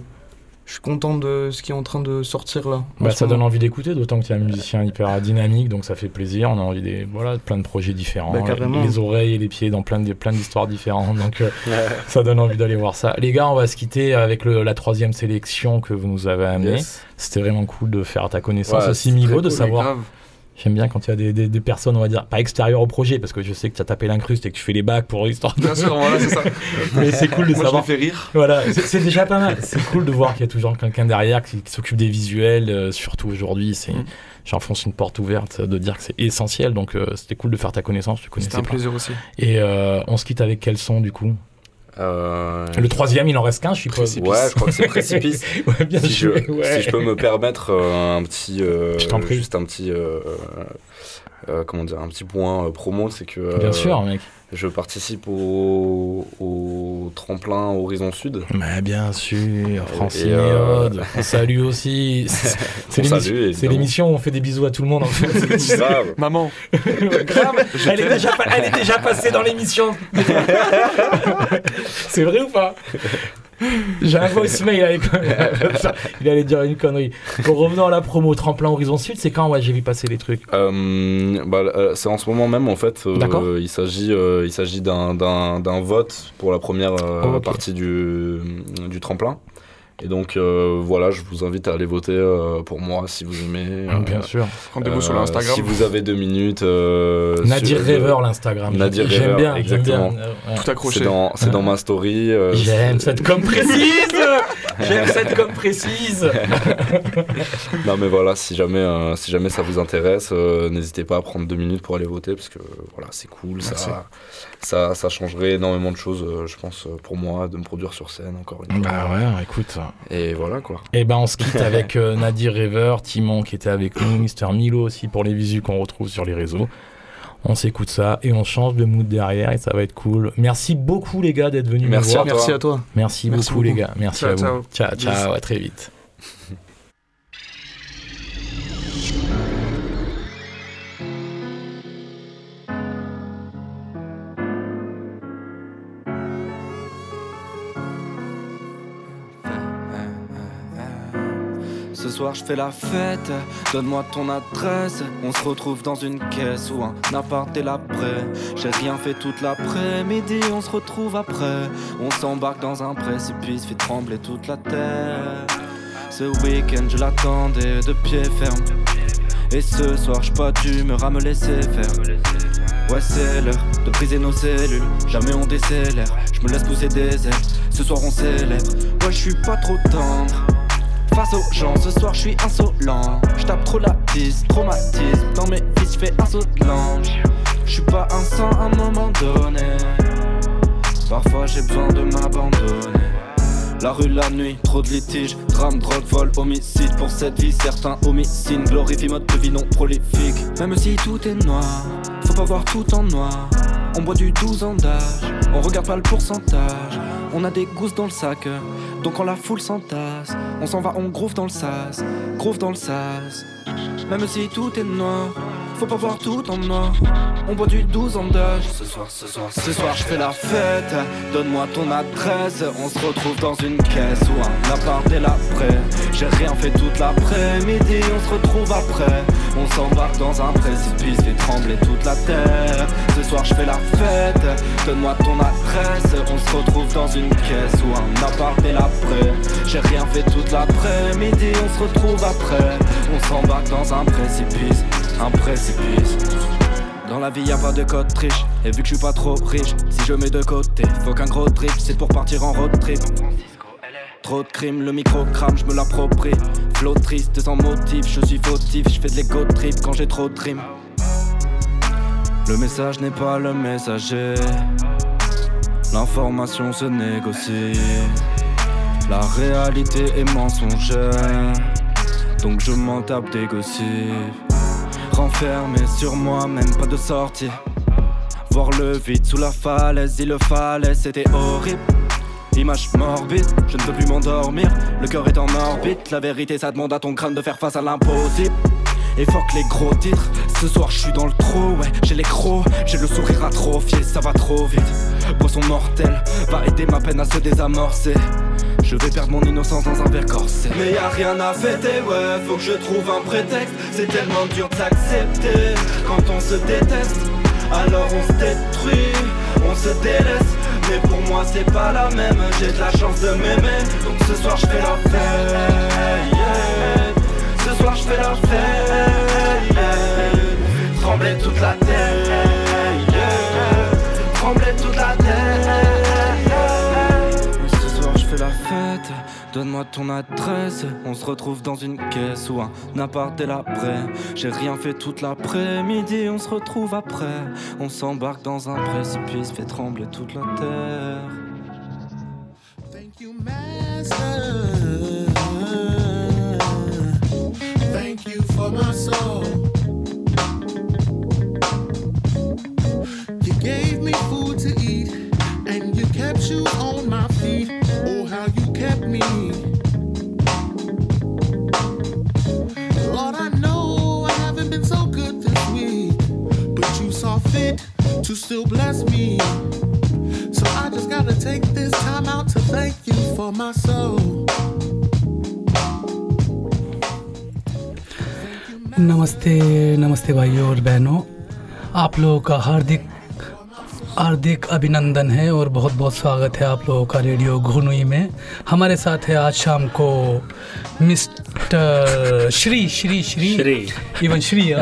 je suis content de ce qui est en train de sortir là. Bah, ça donne envie d'écouter, d'autant que tu es un musicien hyper dynamique, donc ça fait plaisir. On a envie des voilà, plein de projets différents, Bah, carrément. les oreilles et les pieds dans plein de- plein d'histoires différentes, donc euh, ça donne envie d'aller voir ça. Les gars, on va se quitter avec le- la troisième sélection que vous nous avez amenée. Yes. C'était vraiment cool de faire ta connaissance Ouais, aussi, Milo, de cool, savoir. J'aime bien quand il y a des, des- des personnes, on va dire, pas extérieures au projet, parce que je sais que tu as tapé l'incruste et que tu fais les bacs pour histoire de. Bien sûr, voilà, c'est ça. [laughs] Mais c'est cool de Moi, savoir. je rire. Voilà, c'est déjà pas mal. C'est cool de voir qu'il y a toujours quelqu'un derrière qui, qui s'occupe des visuels, euh, surtout aujourd'hui. C'est, Mm. j'enfonce une porte ouverte de dire que c'est essentiel. Donc euh, c'était cool de faire ta connaissance. C'était un pas. plaisir aussi. Et euh, on se quitte avec quel son du coup? Euh, Le troisième, il en reste qu'un, je suppose. Ouais, je crois que c'est [laughs] Précipice. ouais, bien si, je, joué. ouais. si je peux me permettre euh, un petit, euh, Je t'en prie. juste un petit, comment dire, un petit point promo, c'est que Bien sûr, mec. Je participe au, au tremplin Horizon Sud. Mais bien sûr, Francine Et, et, euh, Aude. [laughs] On salue aussi. C'est l'émission- c'est évidemment. l'émission où on fait des bisous à tout le monde en fait. [laughs] Grave. Maman, [laughs] Grave, elle est, déjà, pa- elle est déjà passée dans l'émission. C'est vrai ou pas? J'ai un voicemail avec Il allait dire une connerie. Bon, revenons à la promo Tremplin Horizon Sud, c'est quand ouais, j'ai vu passer les trucs Euh, bah, euh, c'est en ce moment même en fait. euh, il s'agit, euh, il s'agit d'un, vote pour la première Oh, partie du, du tremplin. Et donc euh, voilà, je vous invite à aller voter euh, pour moi si vous aimez. euh, Bien sûr. rendez-vous sur l'Instagram. Si vous avez deux minutes. euh, Nadir Rêveur, l'Instagram. Nadir J'aime Rêveur, bien, j'aime bien. exactement. Ouais. Tout accroché. C'est dans, dans ma story. euh, J'aime cette com précise [laughs] J'aime cette com précise. [laughs] non mais voilà, si jamais, euh, si jamais ça vous intéresse, euh, n'hésitez pas à prendre deux minutes pour aller voter parce que voilà, c'est cool, ça, ça, ça changerait énormément de choses, euh, je pense, pour moi, de me produire sur scène encore une fois. Bah ouais, écoute. Et voilà quoi. Et ben on se quitte avec euh, Nadir River, Timon qui était avec nous, Mister Milo aussi pour les visus qu'on retrouve sur les réseaux. On s'écoute ça et on change de mood derrière et ça va être cool. Merci beaucoup les gars d'être venus Merci nous voir. à toi. Merci à toi. Merci, Merci beaucoup, les gars. Merci Ciao, à vous. ciao. Ciao, ciao, à très vite. Soir je fais la fête, donne-moi ton adresse. On se retrouve dans une caisse ou un appart et l'après. J'ai rien fait toute l'après-midi, on se retrouve après. On s'embarque dans un précipice, fait trembler toute la terre. Ce week-end je l'attendais de pied ferme. Et ce soir j'ai pas d'humeur à me laisser faire. Ouais c'est l'heure de briser nos cellules, jamais on décélère. Je me laisse pousser des ailes, ce soir on célèbre. Ouais je suis pas trop tendre. Face aux gens, ce soir je suis insolent. Je tape trop la piste, traumatisme. Dans mes fils, je fais un saut de. Je suis pas un sang à un moment donné. Parfois j'ai besoin de m'abandonner. La rue, la nuit, trop de litiges, drame, drogue, vol, homicide pour cette vie. Certains homicides glorifient mode de vie non prolifique. Même si tout est noir, faut pas voir tout en noir. On boit du 12 ans d'âge, on regarde pas le pourcentage. On a des gousses dans le sac, donc quand la foule s'entasse, on s'en va, on groove dans le sas, groove dans le sas. Même si tout est noir, faut pas voir tout en noir. On boit du 12 ans d'âge. Ce soir, ce soir, ce soir, je fais la fête. Donne-moi ton adresse. On se retrouve dans une caisse ou un appart et l'après. J'ai rien fait toute l'après-midi. On se retrouve après. On s'embarque dans un précipice, fait trembler toute la terre. Ce soir, je fais la fête. Donne-moi ton adresse. On se retrouve dans une caisse ou un appart et l'après. J'ai rien fait toute l'après-midi. On se retrouve après. On s'embarque dans un précipice, un précipice. Dans la vie y a pas de code triche. Et vu que je suis pas trop riche Si je mets de côté Faut qu'un gros trip C'est pour partir en road trip. Trop de crimes, le micro crame, je me l'approprie. Flow triste sans motif, je suis fautif Je fais de l'ego trip quand j'ai trop de dream Le message n'est pas le messager. L'information se négocie. La réalité est mensongère. Donc je m'en tape des Renfermé sur moi-même, pas de sortie. Voir le vide sous la falaise, il le fallait, c'était horrible. Image morbide, je ne peux plus m'endormir. Le cœur est en orbite, la vérité ça demande à ton crâne de faire face à l'impossible. Et fuck les gros titres, ce soir je suis dans le trou, ouais, j'ai les crocs, j'ai le sourire atrophié, ça va trop vite. Boisson mortelle va aider ma peine à se désamorcer. Je vais perdre mon innocence dans un verre corsé. Mais y a rien à fêter, ouais, faut que je trouve un prétexte. C'est tellement dur d'accepter quand on se déteste. Alors on se détruit, on se délaisse. Mais pour moi c'est pas la même, j'ai de la chance de m'aimer. Donc ce soir je fais la fête. Ce soir je fais la fête. Trembler toute la yeah. Trembler toute la terre, donne-moi ton adresse. On se retrouve dans une caisse ou un appart et l'après. J'ai rien fait toute l'après-midi, on se retrouve après. On s'embarque dans un précipice, fait trembler toute la terre. Thank you, Master. Thank you for my soul. To still bless me. So I just gotta take this time out to thank you for my soul. नमस्ते नमस्ते भाइयों और बहनों आप लोगों का हार्दिक हार्दिक अभिनंदन है और बहुत बहुत स्वागत है आप लोगों का रेडियो घुनुई में हमारे साथ है आज शाम को miss شري شري شري شري ايفن شري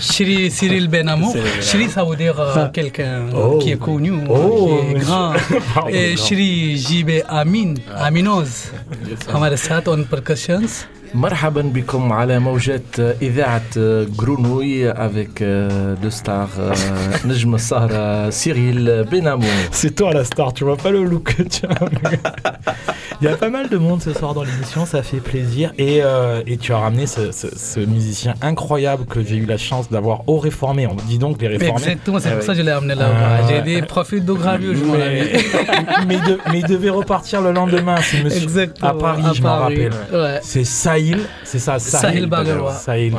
شري سيريل بينامو شري ça veut dire quelqu'un qui est connu qui est grand et امين امينوز عمل سات اون percussions مرحبا بكم على موجات إذاعة غرونوي افيك دو ستار نجم السهرة سيريل بينامو سي تو على ستار tu vois pas [laughs] Il y a pas mal de monde ce soir dans l'émission, ça fait plaisir. Et, euh, et tu as ramené ce, ce- ce musicien incroyable que j'ai eu la chance d'avoir au réformé. On dit donc les réformés. Exactement, c'est pour oui. ça que je l'ai amené là. Ah, J'ai des profils de gravure, je m'en mais, [laughs] mais il de- mais il devait repartir le lendemain, c'est monsieur. Exactement, à Paris, à je m'en rappelle. ouais. C'est Sahil, c'est ça, Sahil. Sahil.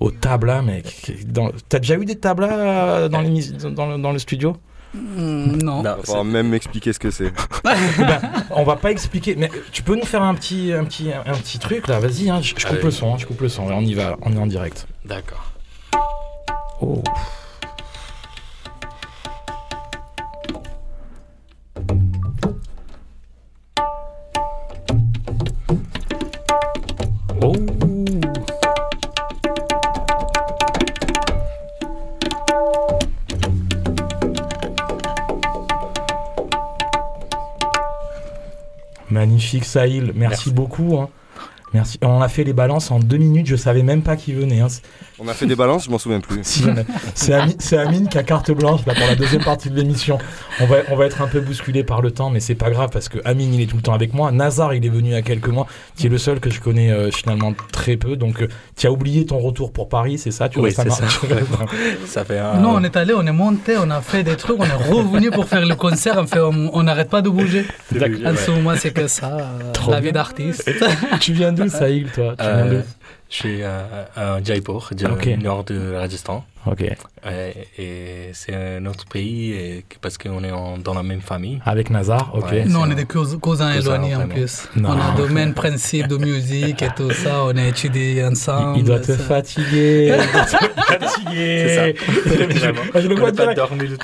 Au tabla, mec. Dans... T'as déjà eu des tablas euh, dans, l'émis- dans, le, dans le studio? Mm, Non. Il va falloir même m'expliquer ce que c'est. [laughs] Eh ben, on va pas expliquer, mais tu peux nous faire un petit, un petit, un petit truc là, vas-y, hein, je, je coupe Allez. le son, hein, je coupe le son, et on y va, on est en direct. D'accord. Oh. Magnifique Sahil, merci, beaucoup. hein. Merci. On a fait les balances en deux minutes, je savais même pas qui venait. hein. On a fait des balances, je m'en souviens plus. Si, c'est Ami- c'est Amine qui a carte blanche là, pour la deuxième partie de l'émission. On va, on va être un peu bousculé par le temps, mais c'est pas grave parce que Amine il est tout le temps avec moi. Nazar il est venu il y a quelques mois, qui est le seul que je connais euh, finalement très peu. Donc euh, tu as oublié ton retour pour Paris, c'est ça? Tu Oui, ça. [laughs] à- Ça fait un. Non, on est allé, on est monté, on a fait des trucs, on est revenu pour faire le concert, on fait- on n'arrête pas de bouger. En ce moment, c'est que ça, euh, Trop la vie d'artiste. tu viens d'où? Sahil toi Tu viens Euh, je suis à, à Jaipur, du Ok. nord de Rajasthan. Ok. Euh, et c'est un autre pays parce qu'on est en- dans la même famille. Avec Nazar, ok. Ouais, Nous, c'est on est des cous- cousins cousin, éloignés en plus. Non. On a de mêmes principes de musique et tout ça, on a étudié ensemble. Il, il doit te ça. fatiguer. [laughs] il doit te fatiguer. C'est ça. [laughs] je, Vraiment. je le vois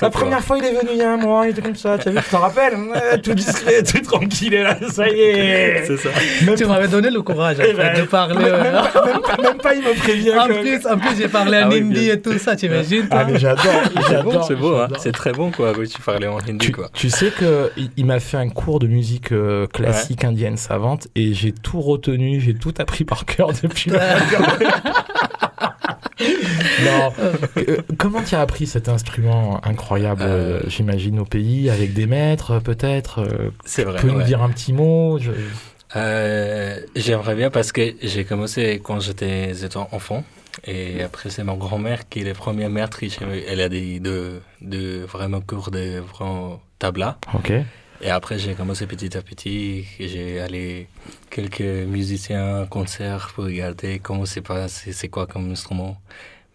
La première fois, il est venu il y a un mois, il était comme ça. Tu as vu, tu t'en rappelles? Tout discret, [laughs] tout tranquille, et là, ça y est. C'est ça. Même Tu m'avais donné le courage Eh ben, de parler. Même, euh, même pas, même pas- même pas, il me prévient. en, que- plus, en plus, j'ai parlé en Ah oui, et tout ça, t'imagines Ah, mais j'adore, [laughs] j'adore. c'est beau, hein. c'est très bon quoi. Oui, tu parlais en hindi Tu, quoi. tu sais que il, il m'a fait un cours de musique euh, classique indienne savante et j'ai tout retenu, j'ai tout appris par cœur depuis. [laughs] non. Euh, comment tu as appris cet instrument incroyable, euh, j'imagine, au pays, avec des maîtres peut-être C'est vrai. Tu peux nous dire un petit mot je- Euh, J'aimerais bien parce que j'ai commencé quand j'étais j'étais enfant. Et après, c'est ma grand-mère qui est la première maître. qui- Elle a des de, de vraiment cours de vraiment tabla. Ok. Et après, j'ai commencé petit à petit. et J'ai allé quelques musiciens, concerts pour regarder comment c'est pas, c'est quoi comme instrument.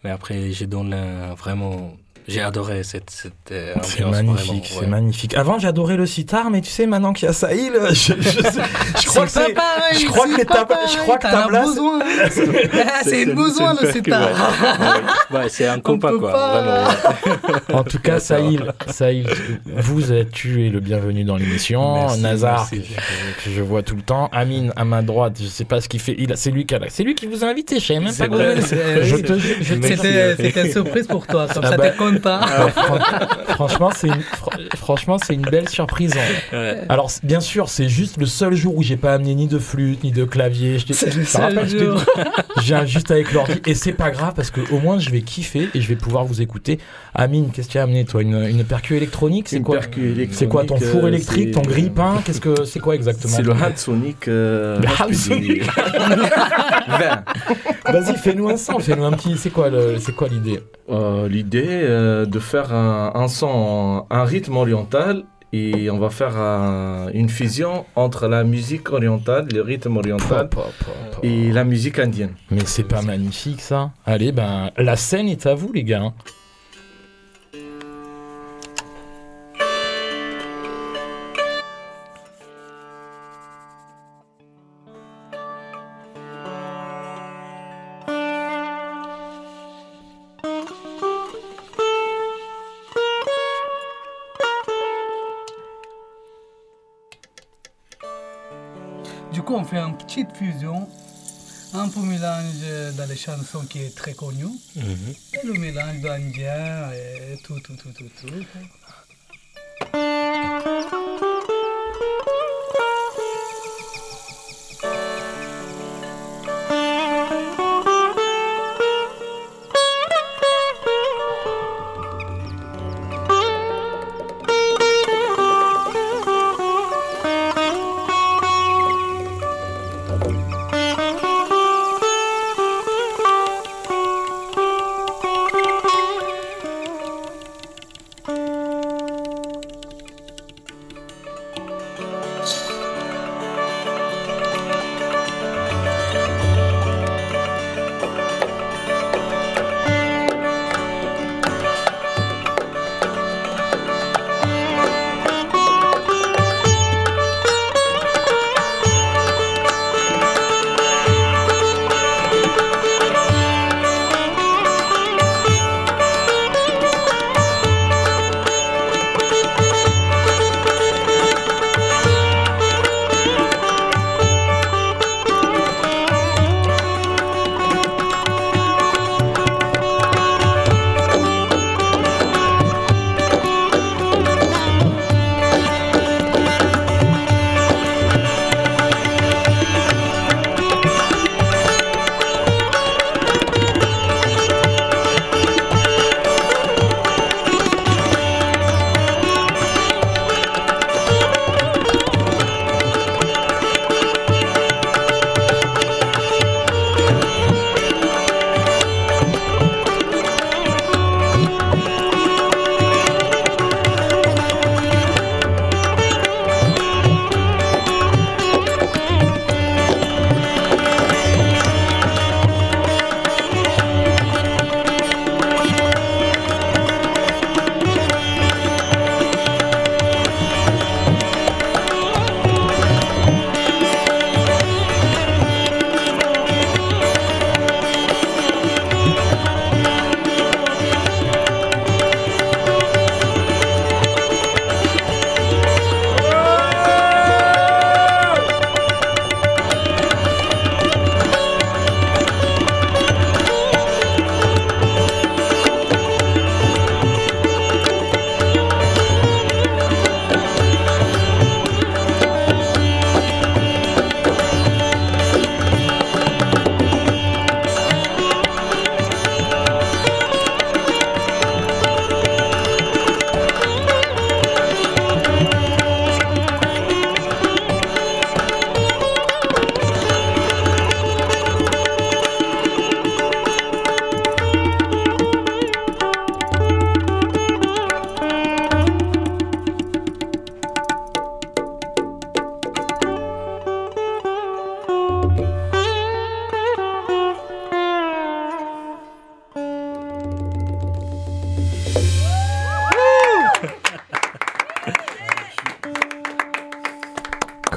Mais après, j'ai donné un- vraiment, j'ai adoré cette, cette euh, C'est ambiance, magnifique, c'est ouais. magnifique. Avant, j'adorais le sitar, mais tu sais, maintenant qu'il y a Sahil, [laughs] je, je, sais- je crois que [laughs] C'est c'est. Je crois que c'est tab- je crois que c'est- besoin. C'est une besoin le sitar. ouais. Ouais, c'est un compas peut quoi, pas- vraiment. En tout cas, Sahil, Sahil, vous êtes tu es le bienvenu dans l'émission. Nazar, merci. que je, que je vois tout le temps. Amine, à ma droite, je sais pas ce qu'il fait. Il, a- c'est lui qui a, c'est lui qui vous a invité. Je savais même C'est pas c'est- C'était une surprise pour toi, comme Ah ça bah. Ah, fran- franchement, c'est une, fr- franchement, c'est une belle surprise. hein. Ouais. Alors, bien sûr, c'est juste le seul jour où j'ai pas amené ni de flûte, ni de clavier. Viens juste avec l'ordi. Et c'est pas grave parce que au moins, je vais kiffer et je vais pouvoir vous écouter. Amine, qu'est-ce que tu as amené, toi? Une, une percu électronique C'est Une quoi? C'est quoi ton four euh, électrique, ton c'est- grille-pain? Qu'est-ce que c'est quoi exactement? C'est le Hatsonic. Euh, Le Hatsonic. dis [laughs] 20. Vas-y, fais-nous un son, fais-nous un petit. C'est quoi le- c'est quoi l'idée? Euh, L'idée euh, de faire un, un son, un rythme oriental et on va faire un- une fusion entre la musique orientale, le rythme oriental et la musique indienne. Mais c'est pas magnifique ça Allez, ben la scène est à vous les gars. Fait une petite fusion un peu mélange dans les chansons qui est très connu. Mhm. Et le mélange d'indien et tout, tout, tout, tout, tout.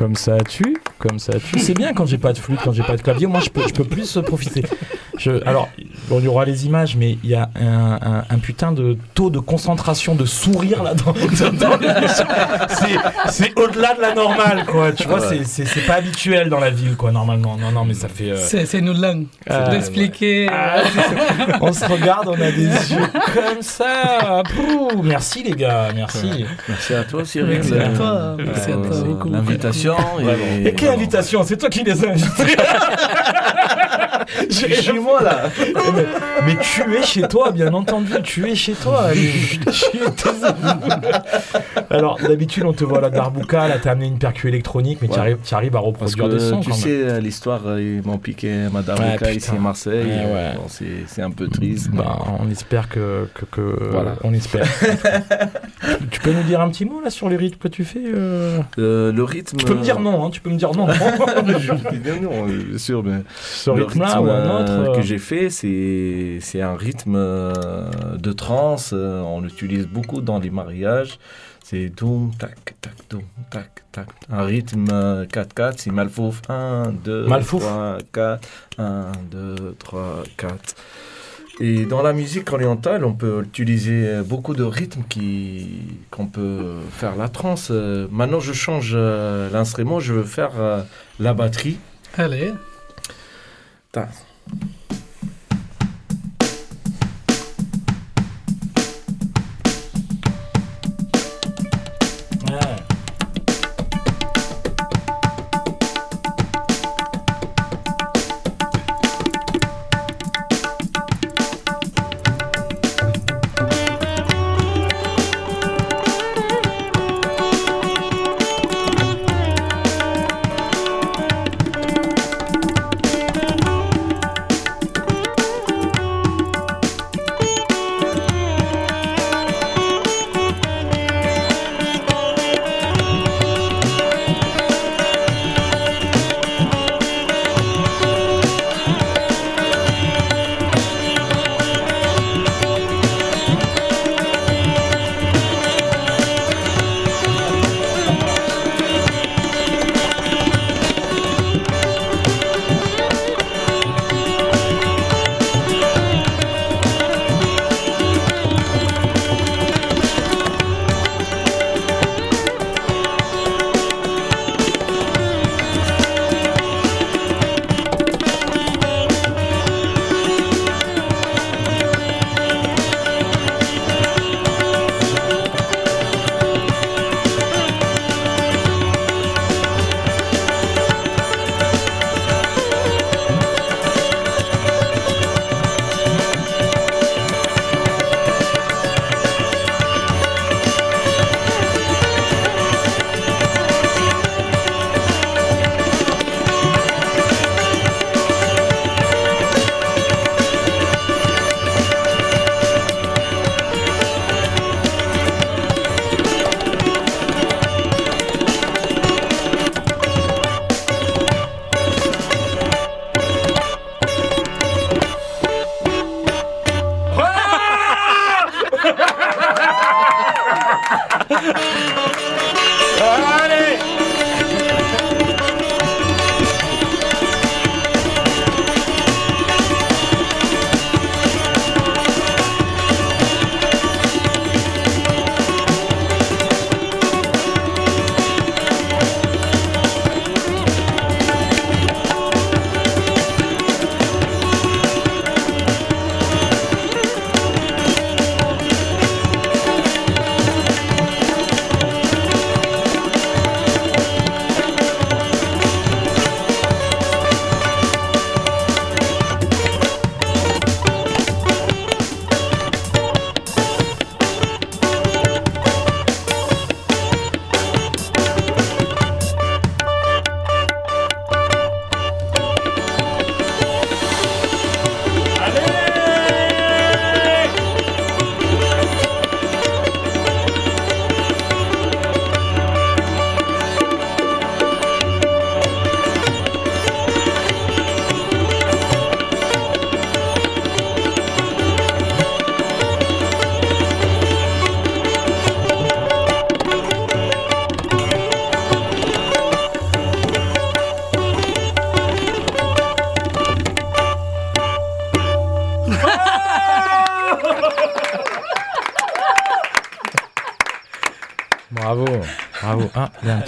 Comme ça tue, comme ça tue. C'est bien quand j'ai pas de flûte, quand j'ai pas de clavier. Moi, je peux, je peux plus profiter. Je, alors, bon, il y aura les images, mais il y a un, un- un putain de taux de concentration, de sourire là dans, dans. [laughs] C'est- au-delà de la normale, quoi. Tu vois, c'est- pas habituel dans la ville, quoi, normalement. Non, non, mais ça fait. euh, C'est une langue. Ah, D'expliquer. Ah, on se regarde, on a des [laughs] yeux comme ça. Pouh, merci les gars, merci. Merci à toi, Cyril. Merci à toi, Euh, merci à toi euh, beaucoup. L'invitation. Et, quelle invitation? C'est toi qui les as invités. [laughs] [laughs] J'ai chez moi là. mais, [laughs] mais tu es chez toi, bien entendu. Tu es chez toi. [laughs] Alors d'habitude on te voit à la Darbuka, là t'as amené une percu électronique, mais tu Ouais. arrives, tu arrives à Parce reproduire que des sons. tu sais, l'histoire, euh, ils m'ont piqué Madame Ouais, Oka putain. ici à Marseille. Ouais, euh, ouais. bon, c'est- un peu triste. mais- Bah, on espère que, que, que- Voilà. on espère. tu peux nous dire un petit mot là sur les rythmes que tu fais euh Euh, le rythme. Tu peux me dire non, hein, tu peux me dire non. Je vais dire non, bien sûr, mais Ce le ou un euh, autre, euh, que j'ai fait, c'est un rythme euh, de trance. on l'utilise beaucoup dans les mariages. C'est doum, tac, tac, doum, tac, tac. Un rythme euh, 4-4, c'est Malfouf. 1, 2, Malfouf. 3, 4. 1, 2, 3, 4. Et dans la musique orientale, on peut utiliser beaucoup de rythmes qui qu'on peut faire la trance. Maintenant, je change l'instrument, je veux faire la batterie. Allez. Ta.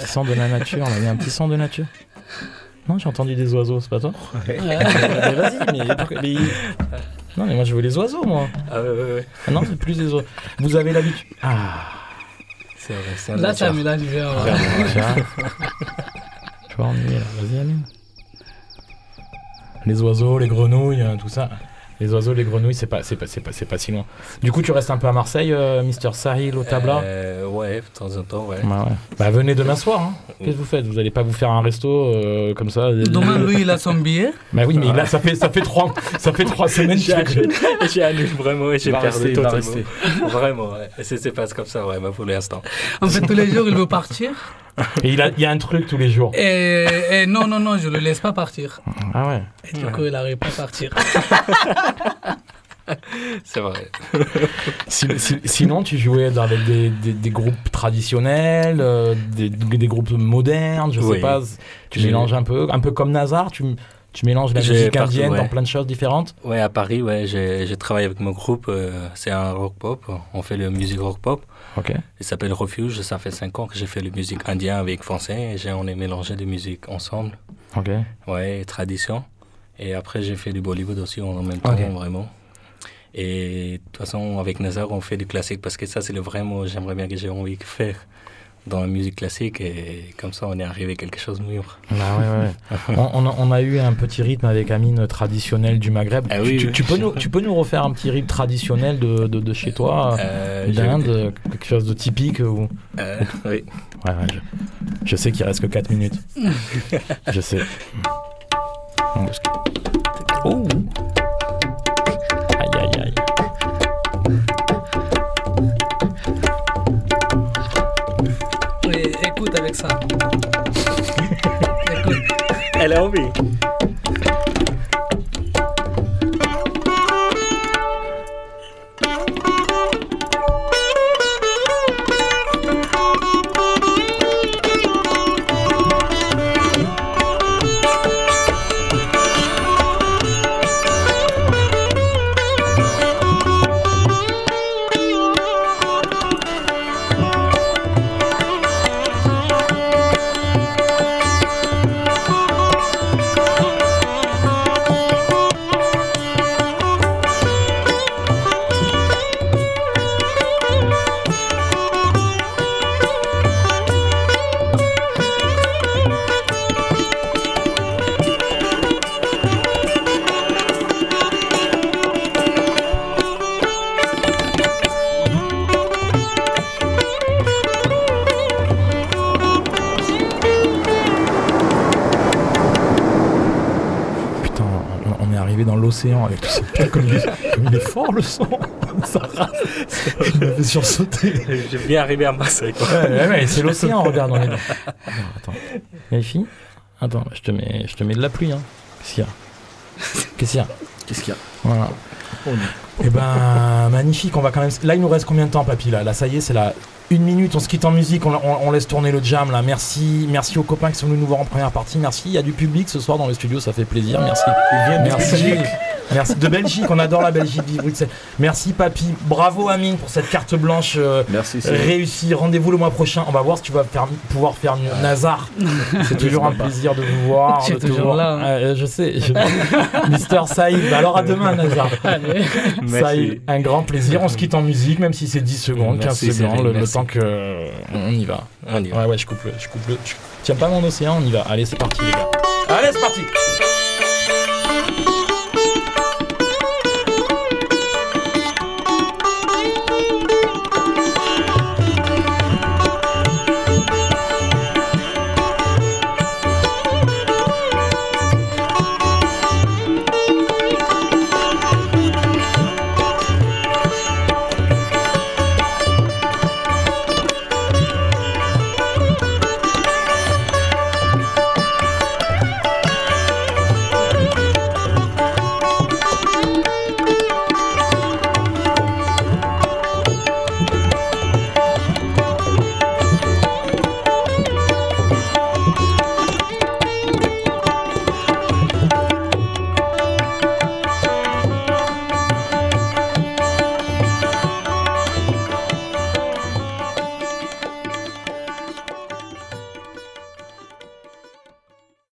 Petit son de la nature, là. il y a un petit son de nature. Non, j'ai entendu des oiseaux, c'est pas toi Ouais. mais Vas-y, mais, [laughs] mais- Non, mais moi je veux les oiseaux, moi. Ah ouais, ouais, ouais. Ah non, c'est plus des oiseaux. Vous avez l'habitude. Ah. C'est vrai, c'est un Là, ça nature. mélange bien. ouais. Vraiment, tiens. Tu vas ennuyer là, vas-y, amène. Les oiseaux, les grenouilles, euh, tout ça. Les oiseaux, les grenouilles, c'est pas, c'est pas, c'est pas, c'est pas si loin. Du coup, tu restes un peu à Marseille, euh, Mister Sahil au tabla Euh, ouais, de temps en temps, ouais. Bah ouais. Bah venez demain soir. Hein. Qu'est-ce que vous faites? Vous allez pas vous faire un resto euh, comme ça? Demain, lui, il a son billet. Bah oui, mais là, ça fait, ça fait trois, ça fait trois semaines. J'ai annulé, [laughs] j'ai annulé vraiment et j'ai perdu totalement. Vraiment, ouais. Et c'est c'est pas comme ça, ouais, bah, pour l'instant. En fait, tous les jours, il veut partir. Et il, a, il y a un truc tous les jours. Et, et non, non, non, je le laisse pas partir. Ah ouais. Et du coup, il n'arrive pas à partir. [laughs] C'est vrai. Si- si- sinon, tu jouais dans- avec des, des, des groupes traditionnels, euh, des, des groupes modernes, je sais Oui. pas. Tu mélanges un peu, un peu comme Nazar, tu, tu mélanges la musique partout, indienne ouais. dans plein de choses différentes. Ouais, à Paris, ouais, j'ai j'ai travaillé avec mon groupe. euh, c'est un rock pop. On fait le musique rock pop. Ok. Il s'appelle Refuge. Ça fait 5 ans que j'ai fait le musique indien avec français. Et on est mélangé des musiques ensemble. Ok. Ouais, tradition. Et après, j'ai fait du Bollywood aussi en même temps, vraiment. Et de toute façon, avec Nazar, on fait du classique parce que ça, c'est le vrai mot, j'aimerais bien que j'ai envie de faire dans la musique classique. Et comme ça, on est arrivé à quelque chose de mûr. Ouais, ouais. [laughs] on, on a, on a eu un petit rythme avec Amine traditionnel du Maghreb. Ah tu, oui, tu- oui. tu peux nous, tu peux nous refaire un petit rythme traditionnel de, de, de chez toi, Euh, d'Inde, quelque chose de typique ou... Euh, oui. Ouais, je, je sais qu'il reste que 4 minutes. [laughs] je sais. [laughs] Oh Elle a envie. Comme il, est, comme il est fort le son. Ça rase. Il m'a fait sursauter. J'ai bien arrivé à Marseille. Quoi. Ouais, ouais, ouais, c'est l'océan, [laughs] regarde, on est dans. Attends, je te mets, je te mets de la pluie, hein. Qu'est-ce qu'il y a? Qu'est-ce qu'il y a? Qu'est-ce qu'il y a? Voilà. Eh ben, magnifique, on va quand même. Là, il nous reste combien de temps, papy Là, là ça y est, c'est la une minute, on se quitte en musique, on, on- on laisse tourner le jam là. Merci, merci aux copains qui sont venus nous voir en première partie. Merci, il y a du public ce soir dans le studio, ça fait plaisir. Merci. merci. Merci de Belgique, on adore la Belgique, vive Bruxelles. Merci papy, bravo Amine pour cette carte blanche euh, Merci, réussie. Rendez-vous le mois prochain, on va voir si tu vas faire- pouvoir faire mieux. Nazar, [laughs] c'est toujours un plaisir de vous voir. Tu es toujours là, hein. Euh, je sais, je... [laughs] Mister Saïd, bah alors à demain Nazar. [laughs] Allez. Saïd, un grand plaisir. On se quitte en musique, même si c'est 10 secondes, 15 Merci, secondes, le, temps que. euh, On y va. On y va. Ouais, ouais, je coupe le. Je coupe le. je- Tiens pas mon océan, on y va. Allez, c'est parti, les gars. Allez, c'est parti!